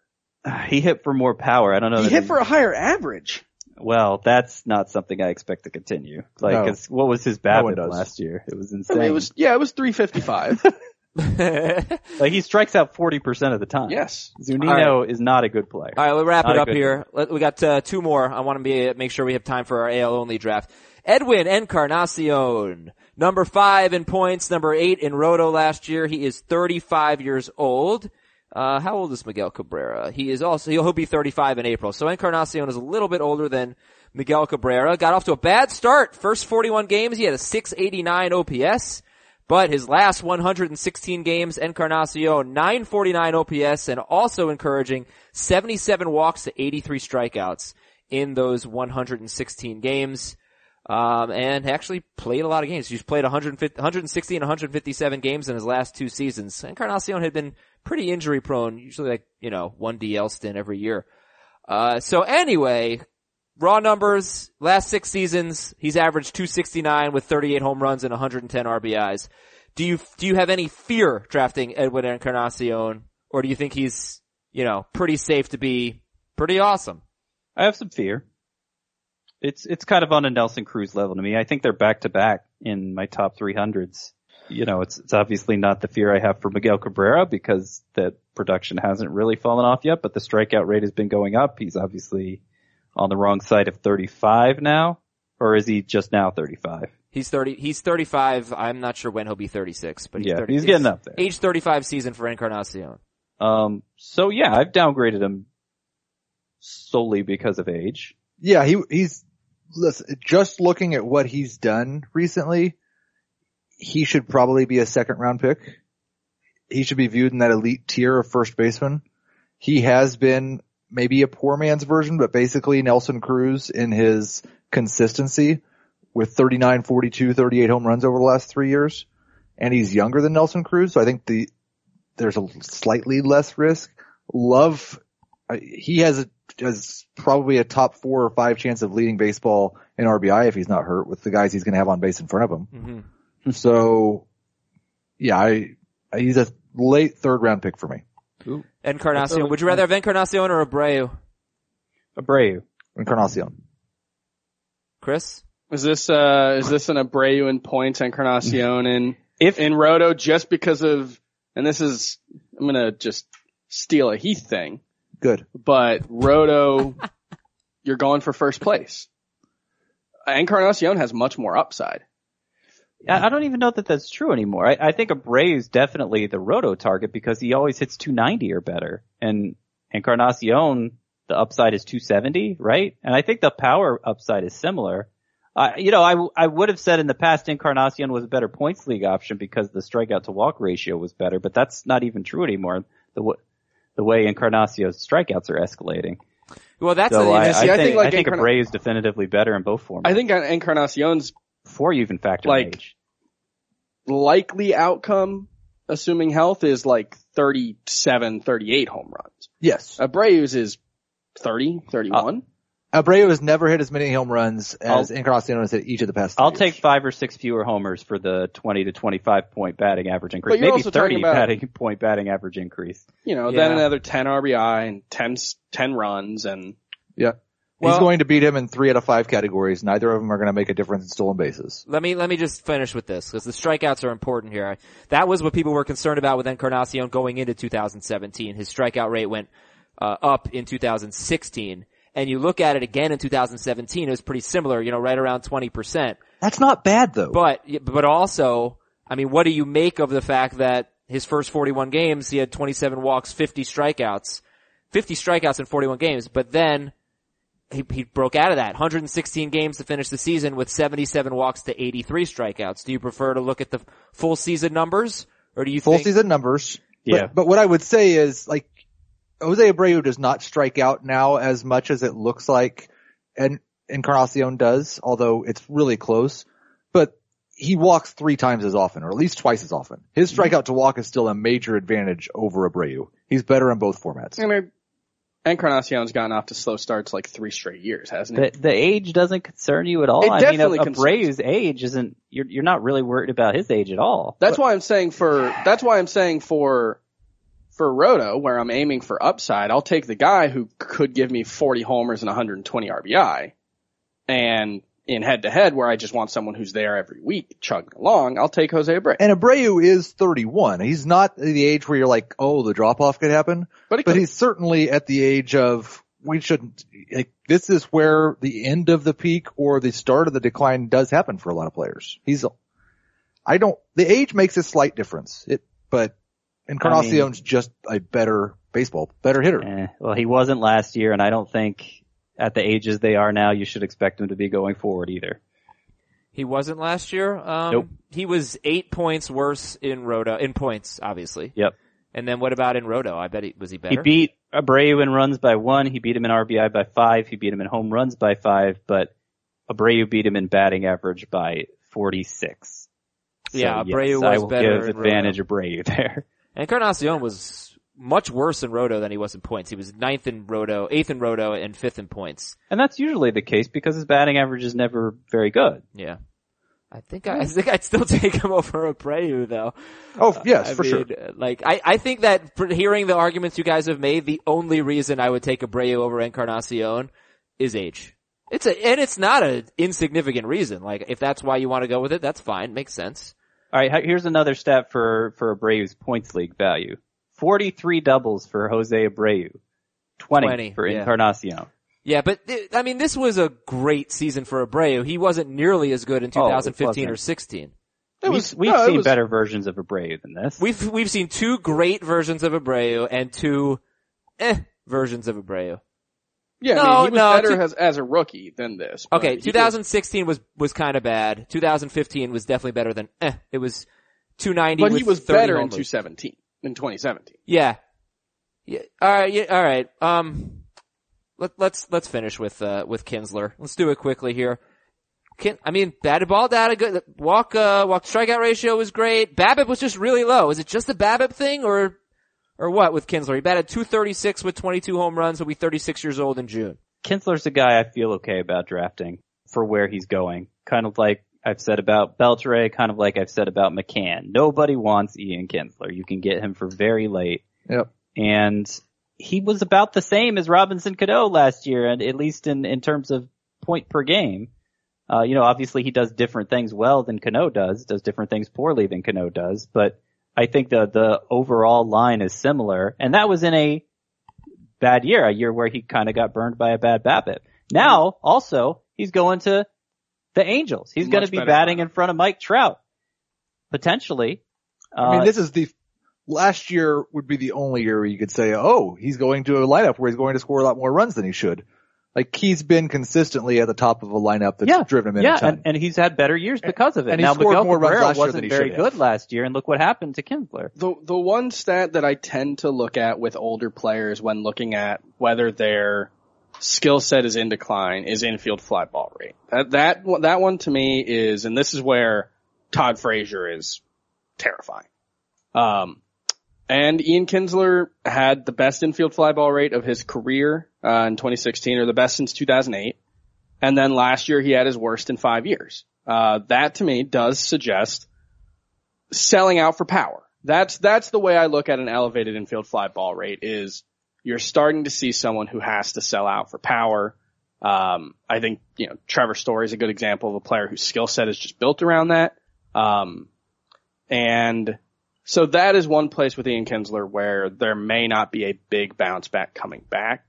He hit for more power. I don't know. He that hit for a higher average. Well, that's not something I expect to continue. Like, No. 'cause what was his No one BABIP does. last year? It was I insane. mean, it was yeah, it was 355. like he strikes out 40% of the time. yes. Zunino is not a good player. All right, we'll wrap Not it up here. We got uh, two more. I want to be make sure we have time for our AL only draft. Edwin Encarnacion, number five in points, number eight in Roto last year. He is 35 years old. Uh, how old is Miguel Cabrera? He is also, he'll be 35 in April. So Encarnacion is a little bit older than Miguel Cabrera. Got off to a bad start. First 41 games, he had a 689 OPS. But his last 116 games, Encarnacion, 949 OPS and also encouraging 77 walks to 83 strikeouts in those 116 games. Um, and actually played a lot of games. He's played 150, 160 and 157 games in his last two seasons. Encarnacion had been pretty injury prone, usually like, you know, one DL stint every year. Uh, so anyway, raw numbers, last six seasons, he's averaged 269 with 38 home runs and 110 RBIs. Do you, do you have any fear drafting Edwin Encarnacion, or do you think he's, you know, pretty safe to be pretty awesome? I have some fear. It's it's kind of on a Nelson Cruz level to me. I think they're back to back in my top 300s. You know, it's it's obviously not the fear I have for Miguel Cabrera because that production hasn't really fallen off yet, but the strikeout rate has been going up. He's obviously on the wrong side of 35 now? Or is he just now 35? He's 30, he's 35. I'm not sure when he'll be 36, but he's Yeah, 30. he's getting up there. Age 35 season for Encarnacion. Um, so yeah, I've downgraded him solely because of age. Yeah, he he's listen, just looking at what he's done recently, he should probably be a second round pick. He should be viewed in that elite tier of first baseman. He has been maybe a poor man's version, but basically Nelson Cruz in his consistency with 39, 42, 38 home runs over the last three years. And he's younger than Nelson Cruz, so I think the, there's a slightly less risk. Love, uh, he has a, has probably a top four or five chance of leading baseball in RBI if he's not hurt with the guys he's going to have on base in front of him. hmm So, yeah, I, he's a late third round pick for me. Encarnacion. Would you rather have Encarnacion or Abreu? Abreu. Encarnacion. Chris? Is this uh is this an Abreu in points Encarnacion in If in Roto just because of and this is I'm gonna just steal a Heath thing, Good. but Roto you're going for first place. Encarnacion has much more upside. I I don't even know that that's true anymore. I, I think Abreu is definitely the roto target because he always hits 290 or better. And Encarnacion, the upside is 270, right? And I think the power upside is similar. Uh, you know, I, w- I would have said in the past Encarnacion was a better points league option because the strikeout to walk ratio was better, but that's not even true anymore. The, w- the way Encarnacion's strikeouts are escalating. Well, that's So a, I, I, see, I think, think, like, I think Encarna- Abreu is definitively better in both formats. I think Encarnacion's before you even factor like- age. likely outcome, assuming health, is like 37, 38 home runs. Yes. Abreu's is 30, 31. Uh, Abreu has never hit as many home runs as I'll- Encarnacion has hit each of the past. three I'll years. take five or six fewer homers for the 20 to 25 point batting average increase. But you're Maybe also 30 about- batting point batting average increase. you know, Yeah. then another 10 RBI and 10, s- 10 runs and Yeah. Well- He's going to beat him in three out of five categories. Neither of them are going to make a difference in stolen bases. let me, let me just finish with this because the strikeouts are important here. That was what people were concerned about with Encarnacion going into 2017. His strikeout rate went, uh, up in 2016. And you look at it again in 2017, it was pretty similar, you know, right around 20%. That's not bad though. But, but also, I mean, what do you make of the fact that his first 41 games, he had 27 walks, 50 strikeouts, 50 strikeouts in 41 games, but then he, he broke out of that. 116 games to finish the season with 77 walks to 83 strikeouts. Do you prefer to look at the full season numbers or do you full think? season numbers. Yeah. But, but what I would say is like Jose Abreu does not strike out now as much as it looks like and Encarnacion does, although it's really close. But he walks three times as often, or at least twice as often. His Mm-hmm. strikeout to walk is still a major advantage over Abreu. He's better in both formats. I mean, Encarnacion's gotten off to slow starts like three straight years, hasn't he? The, the age doesn't concern you at all. It I definitely mean, concerns Abreu's age isn't, you're, you're not really worried about his age at all. That's why I'm saying for, that's why I'm saying for, for Roto, where I'm aiming for upside, I'll take the guy who could give me 40 homers and 120 RBI. And in head to head where I just want someone who's there every week chugging along, I'll take Jose Abreu. And Abreu is 31. He's not the age where you're like, oh, the drop off could happen. But, But he's certainly at the age of we shouldn't. Like, this is where the end of the peak or the start of the decline does happen for a lot of players. He's. I don't. The age makes a slight difference. It, but Encarnacion's just a better baseball, better hitter. Eh, well, he wasn't last year and I don't think at the ages they are now, you should expect him to be going forward either. He wasn't last year. Um, Nope. he was eight points worse in Roto, in points, obviously. Yep. And then what about in Roto? I bet he, was he better. He beat Abreu in runs by one. He beat him in RBI by five. He beat him in home runs by five, but Abreu beat him in batting average by 46. So, Yeah, yes, Abreu I was will better give advantage Abreu there. Encarnacion was much worse in Roto than he was in points. He was ninth in Roto, eighth in Roto, and fifth in points. And that's usually the case because his batting average is never very good. Yeah. I think I, I think I'd still take him over Abreu though. Oh uh, yes, I for sure. Like I, I think that for hearing the arguments you guys have made, the only reason I would take Abreu over Encarnacion is age. It's a and it's not an insignificant reason. Like if that's why you want to go with it, that's fine, makes sense. All right, here's another stat for for Abreu's points league value: 43 doubles for Jose Abreu, 20, 20 for yeah. Encarnacion. Yeah, but th- I mean, this was a great season for Abreu. He wasn't nearly as good in 2015 oh, or 16. Was, we've, we've no, seen was... better versions of Abreu than this. We've we've seen two great versions of Abreu and two eh versions of Abreu. Yeah, no, I mean, he was no, better two... as, as a rookie than this. Okay, 2016 did. was was kind of bad. 2015 was definitely better than eh. It was 290. But he was better in 217 in 2017. Yeah. Yeah. All right. Yeah, all right. Um, let, let's let's finish with uh with Kinsler. Let's do it quickly here. Kin, I mean, batted ball data good. Walk uh walk strikeout ratio was great. BABIP was just really low. Is it just the BABIP thing or or what with Kinsler? He batted 236 with 22 home runs. He'll be 36 years old in June. Kinsler's a guy I feel okay about drafting for where he's going. Kind of like I've said about Beltre, kind of like I've said about McCann. Nobody wants Ian Kinsler. You can get him for very late. Yep. And he was about the same as Robinson Cano last year, and at least in, in terms of point per game. Uh, you know, obviously he does different things well than Cano does, does different things poorly than Cano does, but I think the, the overall line is similar, and that was in a bad year, a year where he kind of got burned by a bad BABIP. Now, also, he's going to the Angels. He's going to be batting in front of Mike Trout. Potentially. I mean, Uh, this is the last year would be the only year where you could say, oh, he's going to a lineup where he's going to score a lot more runs than he should. Like he's been consistently at the top of a lineup that's Yeah. driven him in yeah, a ton. and, and he's had better years because of it. and he now scored Miguel more runs Cabrera last year than wasn't he very good have. last year, and look what happened to Kinsler. The the one stat that I tend to look at with older players when looking at whether their skill set is in decline is infield fly ball rate. That that that one to me is, and this is where Todd Frazier is terrifying. Um, and Ian Kinsler had the best infield fly ball rate of his career uh, in 2016, or the best since 2008. And then last year he had his worst in five years. Uh, that to me does suggest selling out for power. That's that's the way I look at an elevated infield fly ball rate. Is you're starting to see someone who has to sell out for power. Um, I think you know Trevor Story is a good example of a player whose skill set is just built around that. Um, and so that is one place with Ian Kinsler where there may not be a big bounce back coming back,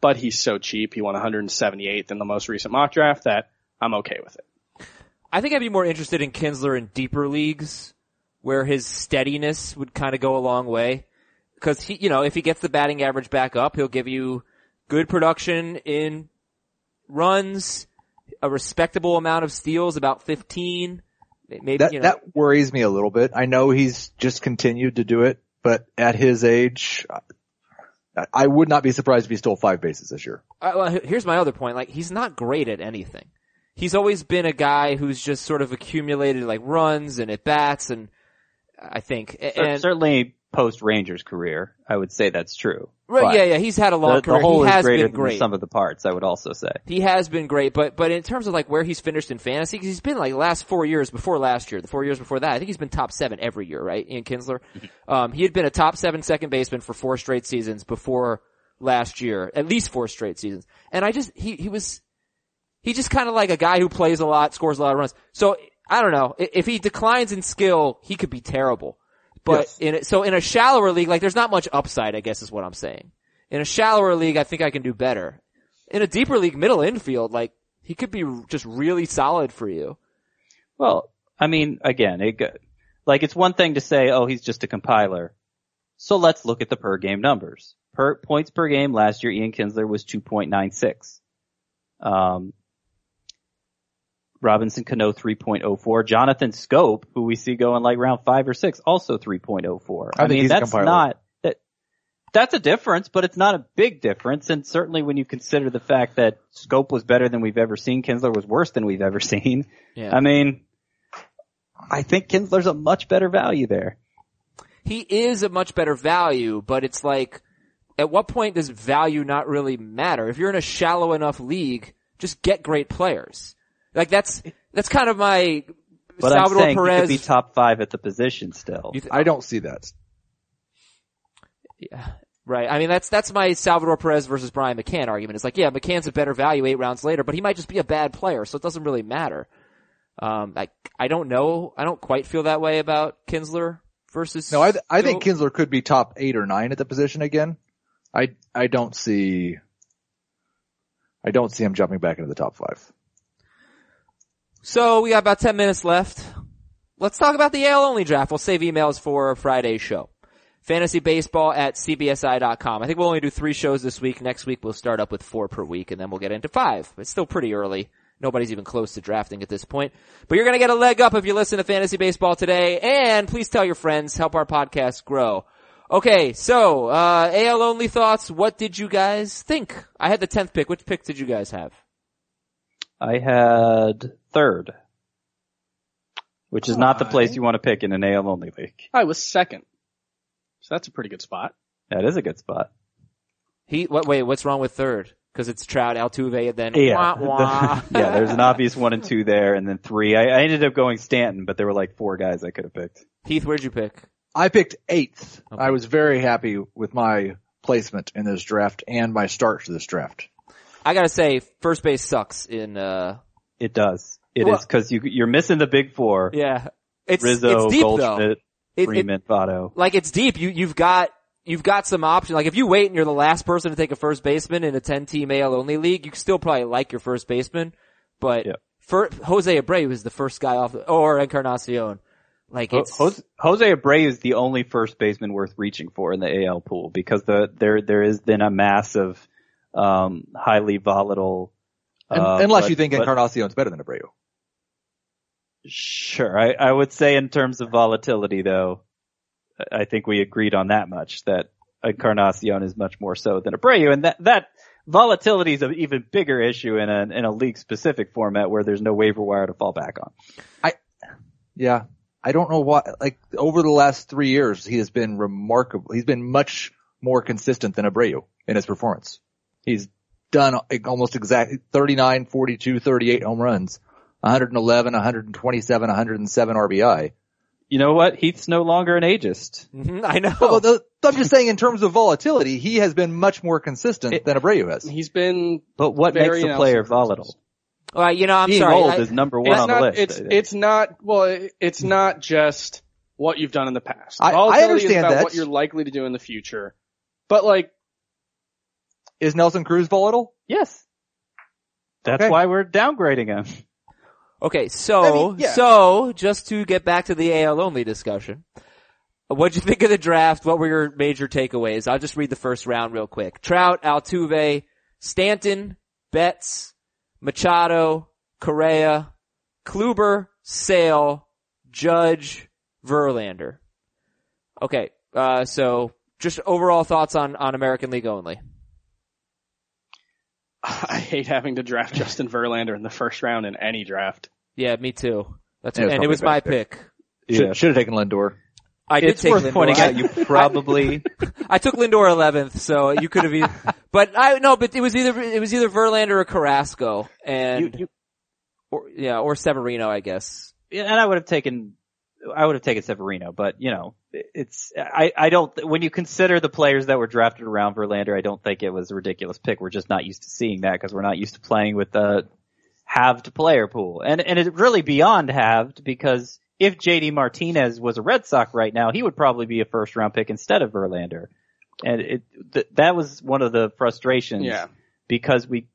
but he's so cheap. He won 178th in the most recent mock draft that I'm okay with it. I think I'd be more interested in Kinsler in deeper leagues where his steadiness would kind of go a long way. Cause he, you know, if he gets the batting average back up, he'll give you good production in runs, a respectable amount of steals, about 15. Maybe, that you know, that worries me a little bit. I know he's just continued to do it, but at his age, I, I would not be surprised if he stole five bases this year. Uh, well, here's my other point. Like, he's not great at anything. He's always been a guy who's just sort of accumulated like runs and at bats and I think, and, Certainly post Rangers career, I would say that's true. right, But yeah, yeah, he's had a long The, the career. whole he is has greater been great. the sum of the parts, I would also say. He has been great, but but in terms of like where he's finished in fantasy, 'cause he's been like the last four years before last year, the four years before that, I think he's been top seven every year, right? Ian Kinsler, um, he had been a top seven second baseman for four straight seasons before last year, at least four straight seasons. And I just he he was he just kind of like a guy who plays a lot, scores a lot of runs. So I don't know if he declines in skill, he could be terrible. But Yes. in a, so in a shallower league, like there's not much upside, I guess is what I'm saying. In a shallower league, I think I can do better. In a deeper league, middle infield, like he could be just really solid for you. Well, I mean, again, it, like it's one thing to say, oh, he's just a compiler. So let's look at the per game numbers. Per points per game last year, Ian Kinsler was 2.96. Um, Robinson Cano 3.04. Jonathan Schoop, who we see going like round five or six, also 3.04. I I, mean, that's not that. That's a difference, but it's not a big difference. And certainly when you consider the fact that Schoop was better than we've ever seen, Kinsler was worse than we've ever seen. Yeah. I mean, I think Kinsler's a much better value there. he is a much better value, but it's like, at what point does value not really matter? If you're in a shallow enough league, just get great players. Like that's, that's kind of my But Salvador I'm saying Perez. he could be top five at the position still. Th- I don't see that. Yeah. Right. I mean, that's, that's my Salvador Perez versus Brian McCann argument. It's like, yeah, McCann's a better value eight rounds later, but he might just be a bad player, so it doesn't really matter. Um, I, I don't know. I don't quite feel that way about Kinsler versus. No, I th- I think Kinsler could be top eight or nine at the position again. I I don't see. I don't see him jumping back into the top five. So we got about 10 minutes left. Let's talk about the AL only draft. We'll save emails for Friday's show. Fantasy baseball at cbsi.com. I think we'll only do three shows this week. Next week we'll start up with four per week and then we'll get into five. It's still pretty early. Nobody's even close to drafting at this point. But you're gonna get a leg up if you listen to fantasy baseball today and please tell your friends, help our podcast grow. Okay, so, uh, AL only thoughts. What did you guys think? I had the 10th pick. Which pick did you guys have? I had third, which is not the place you want to pick in an AL only league. I was second. So that's a pretty good spot. That is a good spot. He, what, wait, what's wrong with third? Cause it's Trout, Altuve, and then Yeah, wah, wah. yeah. There's an obvious one and two there, and then three. I, I ended up going Stanton, but there were like four guys I could have picked. Heath, where'd you pick? I picked eighth. Okay. I was very happy with my placement in this draft and my start to this draft. I gotta say, first base sucks in, uh, It does. It is Well- because you you're missing the big four: yeah. It's, Rizzo, it's deep though. Goldschmidt, It- it- Freeman, Votto. like it's deep. You, you've got, you've got some options. Like if you wait and you're the last person to take a first baseman in a 10 team AL only league, you still probably like your first baseman. But Yeah. for Jose Abreu is the first guy off, the, or Encarnacion. Like it's, Jose, Jose Abreu is the only first baseman worth reaching for in the AL pool because the there there is then a mass of um, highly volatile. Un- uh, unless but- you think but- Encarnacion's better than Abreu. Sure, I, I would say in terms of volatility, though, I think we agreed on that much that Encarnacion is much more so than Abreu, and that that volatility is an even bigger issue in a in a league specific format where there's no waiver wire to fall back on. I, Yeah. I don't know why, like, over the last three years, he has been remarkable. He's been much more consistent than Abreu in his performance. He's done almost exactly 39, 42, 38 home runs, 111, 127, 107 RBI. You know what? Heath's no longer an ageist. Mhm, I know. Well, the, I'm just saying in terms of volatility, he has been much more consistent It- than Abreu has. He's been But what Very makes a player volatile? All right, you know, I'm Being sorry. old I- is number one on not, the list. It's it's not well. It's not just what you've done in the past. I- I Volatility is understand about that. what you're likely to do in the future. But like, Is Nelson Cruz volatile? yes. That's Okay. why we're downgrading him. Okay, so, I mean, yeah. so, just to get back to the AL only discussion, what'd you think of the draft? What were your major takeaways? I'll just read the first round real quick. Trout, Altuve, Stanton, Betts, Machado, Correa, Kluber, Sale, Judge, Verlander. Okay, uh, so, just overall thoughts on, on American League only. I hate having to draft Justin Verlander in the first round in any draft. Yeah, me too. That's Yeah, what, and it was my best pick. Should, should have taken Lindor. I did It's take worth Lindor. pointing I- out you probably I took Lindor 11th, so you could have either, but I, no, but it was either, it was either Verlander or Carrasco, and, you, you or, yeah, or Severino, I guess. Yeah, and I would have taken, I would have taken Severino, but you know, it's, I, I don't, when you consider the players that were drafted around Verlander, I don't think it was a ridiculous pick. We're just not used to seeing that because we're not used to playing with the halved player pool. And, and it's really beyond halved because if JD Martinez was a Red Sox right now, he would probably be a first round pick instead of Verlander. And it, th- that was one of the frustrations Yeah. because we,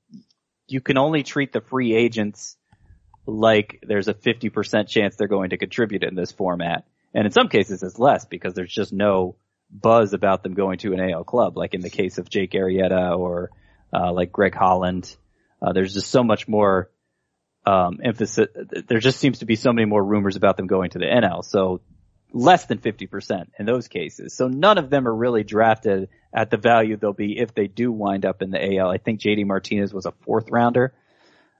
you can only treat the free agents like there's a 50% chance they're going to contribute in this format. And in some cases it's less because there's just no buzz about them going to an AL club, like in the case of Jake Arrieta or, uh, like Greg Holland. Uh, there's just so much more, um, emphasis. There just seems to be so many more rumors about them going to the NL. So less than 50% in those cases. So none of them are really drafted at the value they'll be if they do wind up in the AL. I think JD Martinez was a fourth rounder.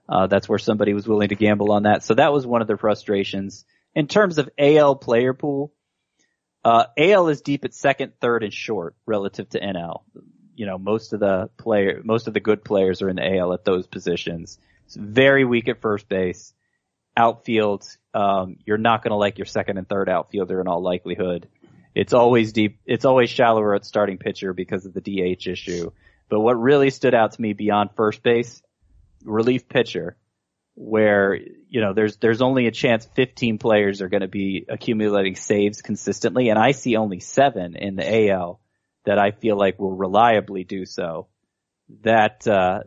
Uh, that's where somebody was willing to gamble on that. So that was one of the frustrations. In terms of AL player pool, uh, AL is deep at second, third, and short relative to NL. You know, most of the player, most of the good players are in the AL at those positions. It's very weak at first base. Outfield, um, you're not going to like your second and third outfielder in all likelihood. It's always deep. It's always shallower at starting pitcher because of the DH issue. But what really stood out to me beyond first base, relief pitcher, where you know there's there's only a chance 15 players are going to be accumulating saves consistently, and I see only seven in the AL that I feel like will reliably do so. That uh,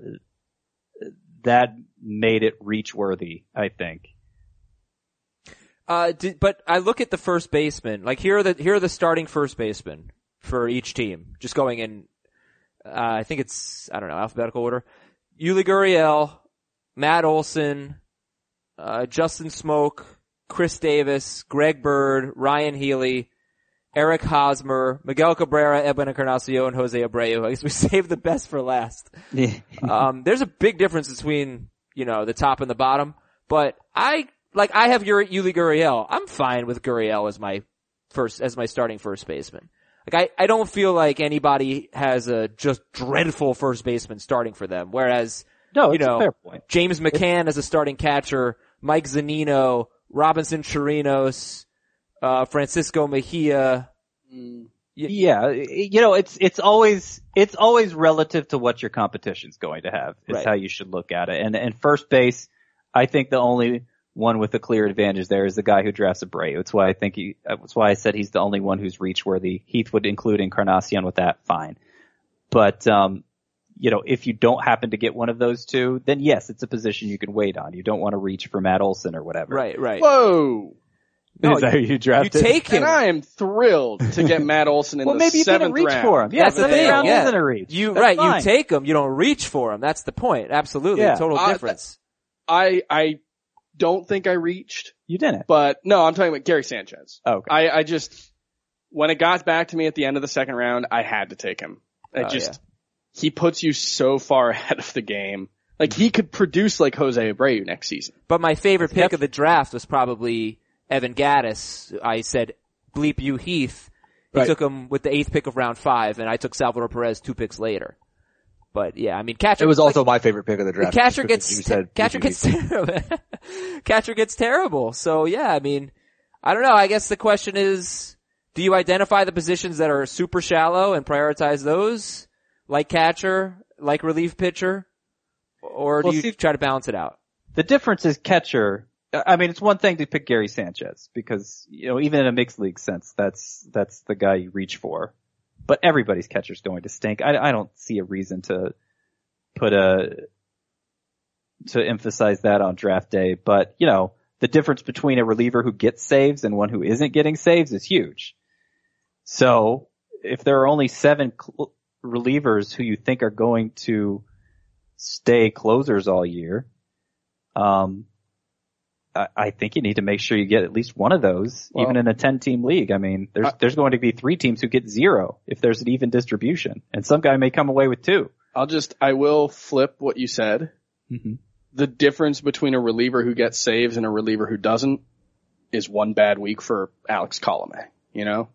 that made it reach worthy, I think. Uh, did, but I look at the first baseman. Like here are the here are the starting first basemen for each team. Just going in. Uh, I think it's I don't know alphabetical order. Yuli Gurriel, Matt Olson, uh, Justin Smoak, Chris Davis, Greg Bird, Ryan Healy, Eric Hosmer, Miguel Cabrera, Edwin Encarnacion, and Jose Abreu. I guess we saved the best for last. um, there's a big difference between, you know, the top and the bottom, but I, like, I have your Yuli Gurriel. I'm fine with Gurriel as my first, as my starting first baseman. Like, I, I don't feel like anybody has a just dreadful first baseman starting for them, whereas, no, you it's know, a fair point. James McCann as a starting catcher, Mike Zunino, Robinson Chirinos, uh, Francisco Mejia. Yeah, you know, it's it's always it's always relative to what your competition's going to have. Is Right. how you should look at it. And and first base, I think the only one with a clear advantage there is the guy who drafts Abreu. It's why I think he. That's why I said he's the only one who's reach worthy. Heath would include Encarnacion with that, fine. But um, you know, if you don't happen to get one of those two, then yes, it's a position you can wait on. You don't want to reach for Matt Olson or whatever. Right, right. Whoa. No, Is that who you you take him. And I am thrilled to get Matt Olson in the street. well, the maybe you didn't reach round. for him. Yeah, That's the seventh thing, round yeah. isn't a reach. You That's right, fine. you take him. You don't reach for him. That's the point. Absolutely, Yeah. total Uh, difference. I, I don't think I reached, You didn't. but no, I'm talking about Gary Sanchez. Oh, okay. I, I just, when it got back to me at the end of the second round, I had to take him. I Oh, just, he puts you so far ahead of the game. Like he could produce like Jose Abreu next season. But my favorite pick of the draft was probably Evan Gattis. I said, bleep you Heath. He Right. took him with the eighth pick of round five, and I took Salvador Perez two picks later. But yeah, I mean, catcher. It was like, also my favorite pick of the the draft. catcher gets said catcher gets terrible. catcher gets terrible. So yeah, I mean, I don't know. I guess the question is, do you identify the positions that are super shallow and prioritize those, like catcher, like relief pitcher, or do Well, you see- try to balance it out? The difference is catcher. I mean, it's one thing to pick Gary Sanchez because, you know, even in a mixed league sense, that's, that's the guy you reach for. But everybody's catcher's going to stink. I, I don't see a reason to put a, to emphasize that on draft day. But, you know, the difference between a reliever who gets saves and one who isn't getting saves is huge. So if there are only seven cl- relievers who you think are going to stay closers all year, um, I, I think you need to make sure you get at least one of those, Well- even in a 10 team league. I mean, there's, I- there's going to be three teams who get zero if there's an even distribution and some guy may come away with two. I'll just, I will flip what you said. Mm-hmm. The difference between a reliever who gets saves and a reliever who doesn't is one bad week for Alex Colome, you know?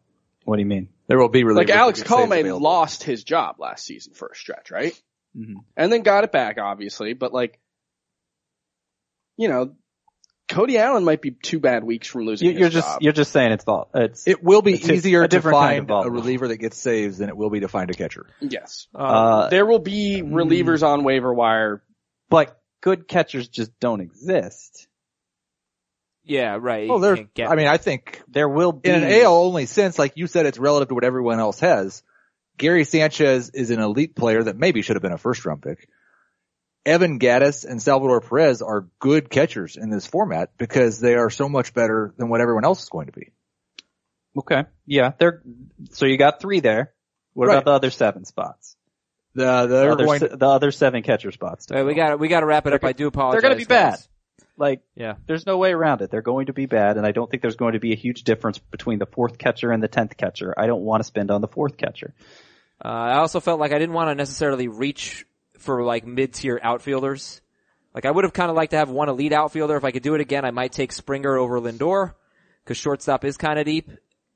What do you mean? There will be relievers Like Alex get saves Colome available. lost his job last season for a stretch, right? Mhm. And then got it back, obviously, but like, you know, Cody Allen might be two bad weeks from losing You, his you're just, job. you're just saying it's all, it's, It will be easier to different kind of find a reliever that gets saves than it will be to find a catcher. yes. uh, There will be Hmm. relievers on waiver wire. but good catchers just don't exist. Yeah, right. Well, You get- I mean, I think There will be. in an AL only sense, like you said, it's relative to what everyone else has. Gary Sanchez is an elite player that maybe should have been a first round pick. Evan Gattis and Salvador Perez are good catchers in this format because they are so much better than what everyone else is going to be. Okay. Yeah. They're, so you got three there. What Right. about the other seven spots? The, The they're other, going se- the other seven catcher spots. to All right, we got we got to wrap it up. They're I do apologize. they're gonna be bad. Guys. Like, Yeah. there's no way around it. They're going to be bad, and I don't think there's going to be a huge difference between the fourth catcher and the tenth catcher. I don't want to spend on the fourth catcher. Uh, I also felt like I didn't want to necessarily reach for like mid-tier outfielders. Like I would have kind of liked to have one elite outfielder. If I could do it again, I might take Springer over Lindor because shortstop is kind of deep.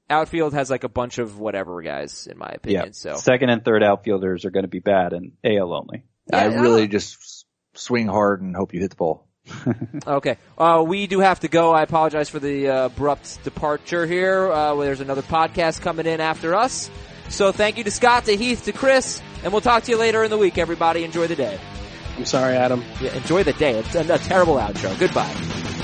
Outfield has like a bunch of whatever guys, in my opinion. So second and third outfielders are going to be bad and AL only. I really yeah. just swing hard and hope you hit the ball. Okay. Uh, we do have to go. I apologize for the uh, abrupt departure here. Uh, there's another podcast coming in after us. So thank you to Scott, to Heath, to Chris, and we'll talk to you later in the week. Everybody, enjoy the day. I'm sorry, Adam. Yeah, enjoy the day. It's a, a terrible outro. Goodbye.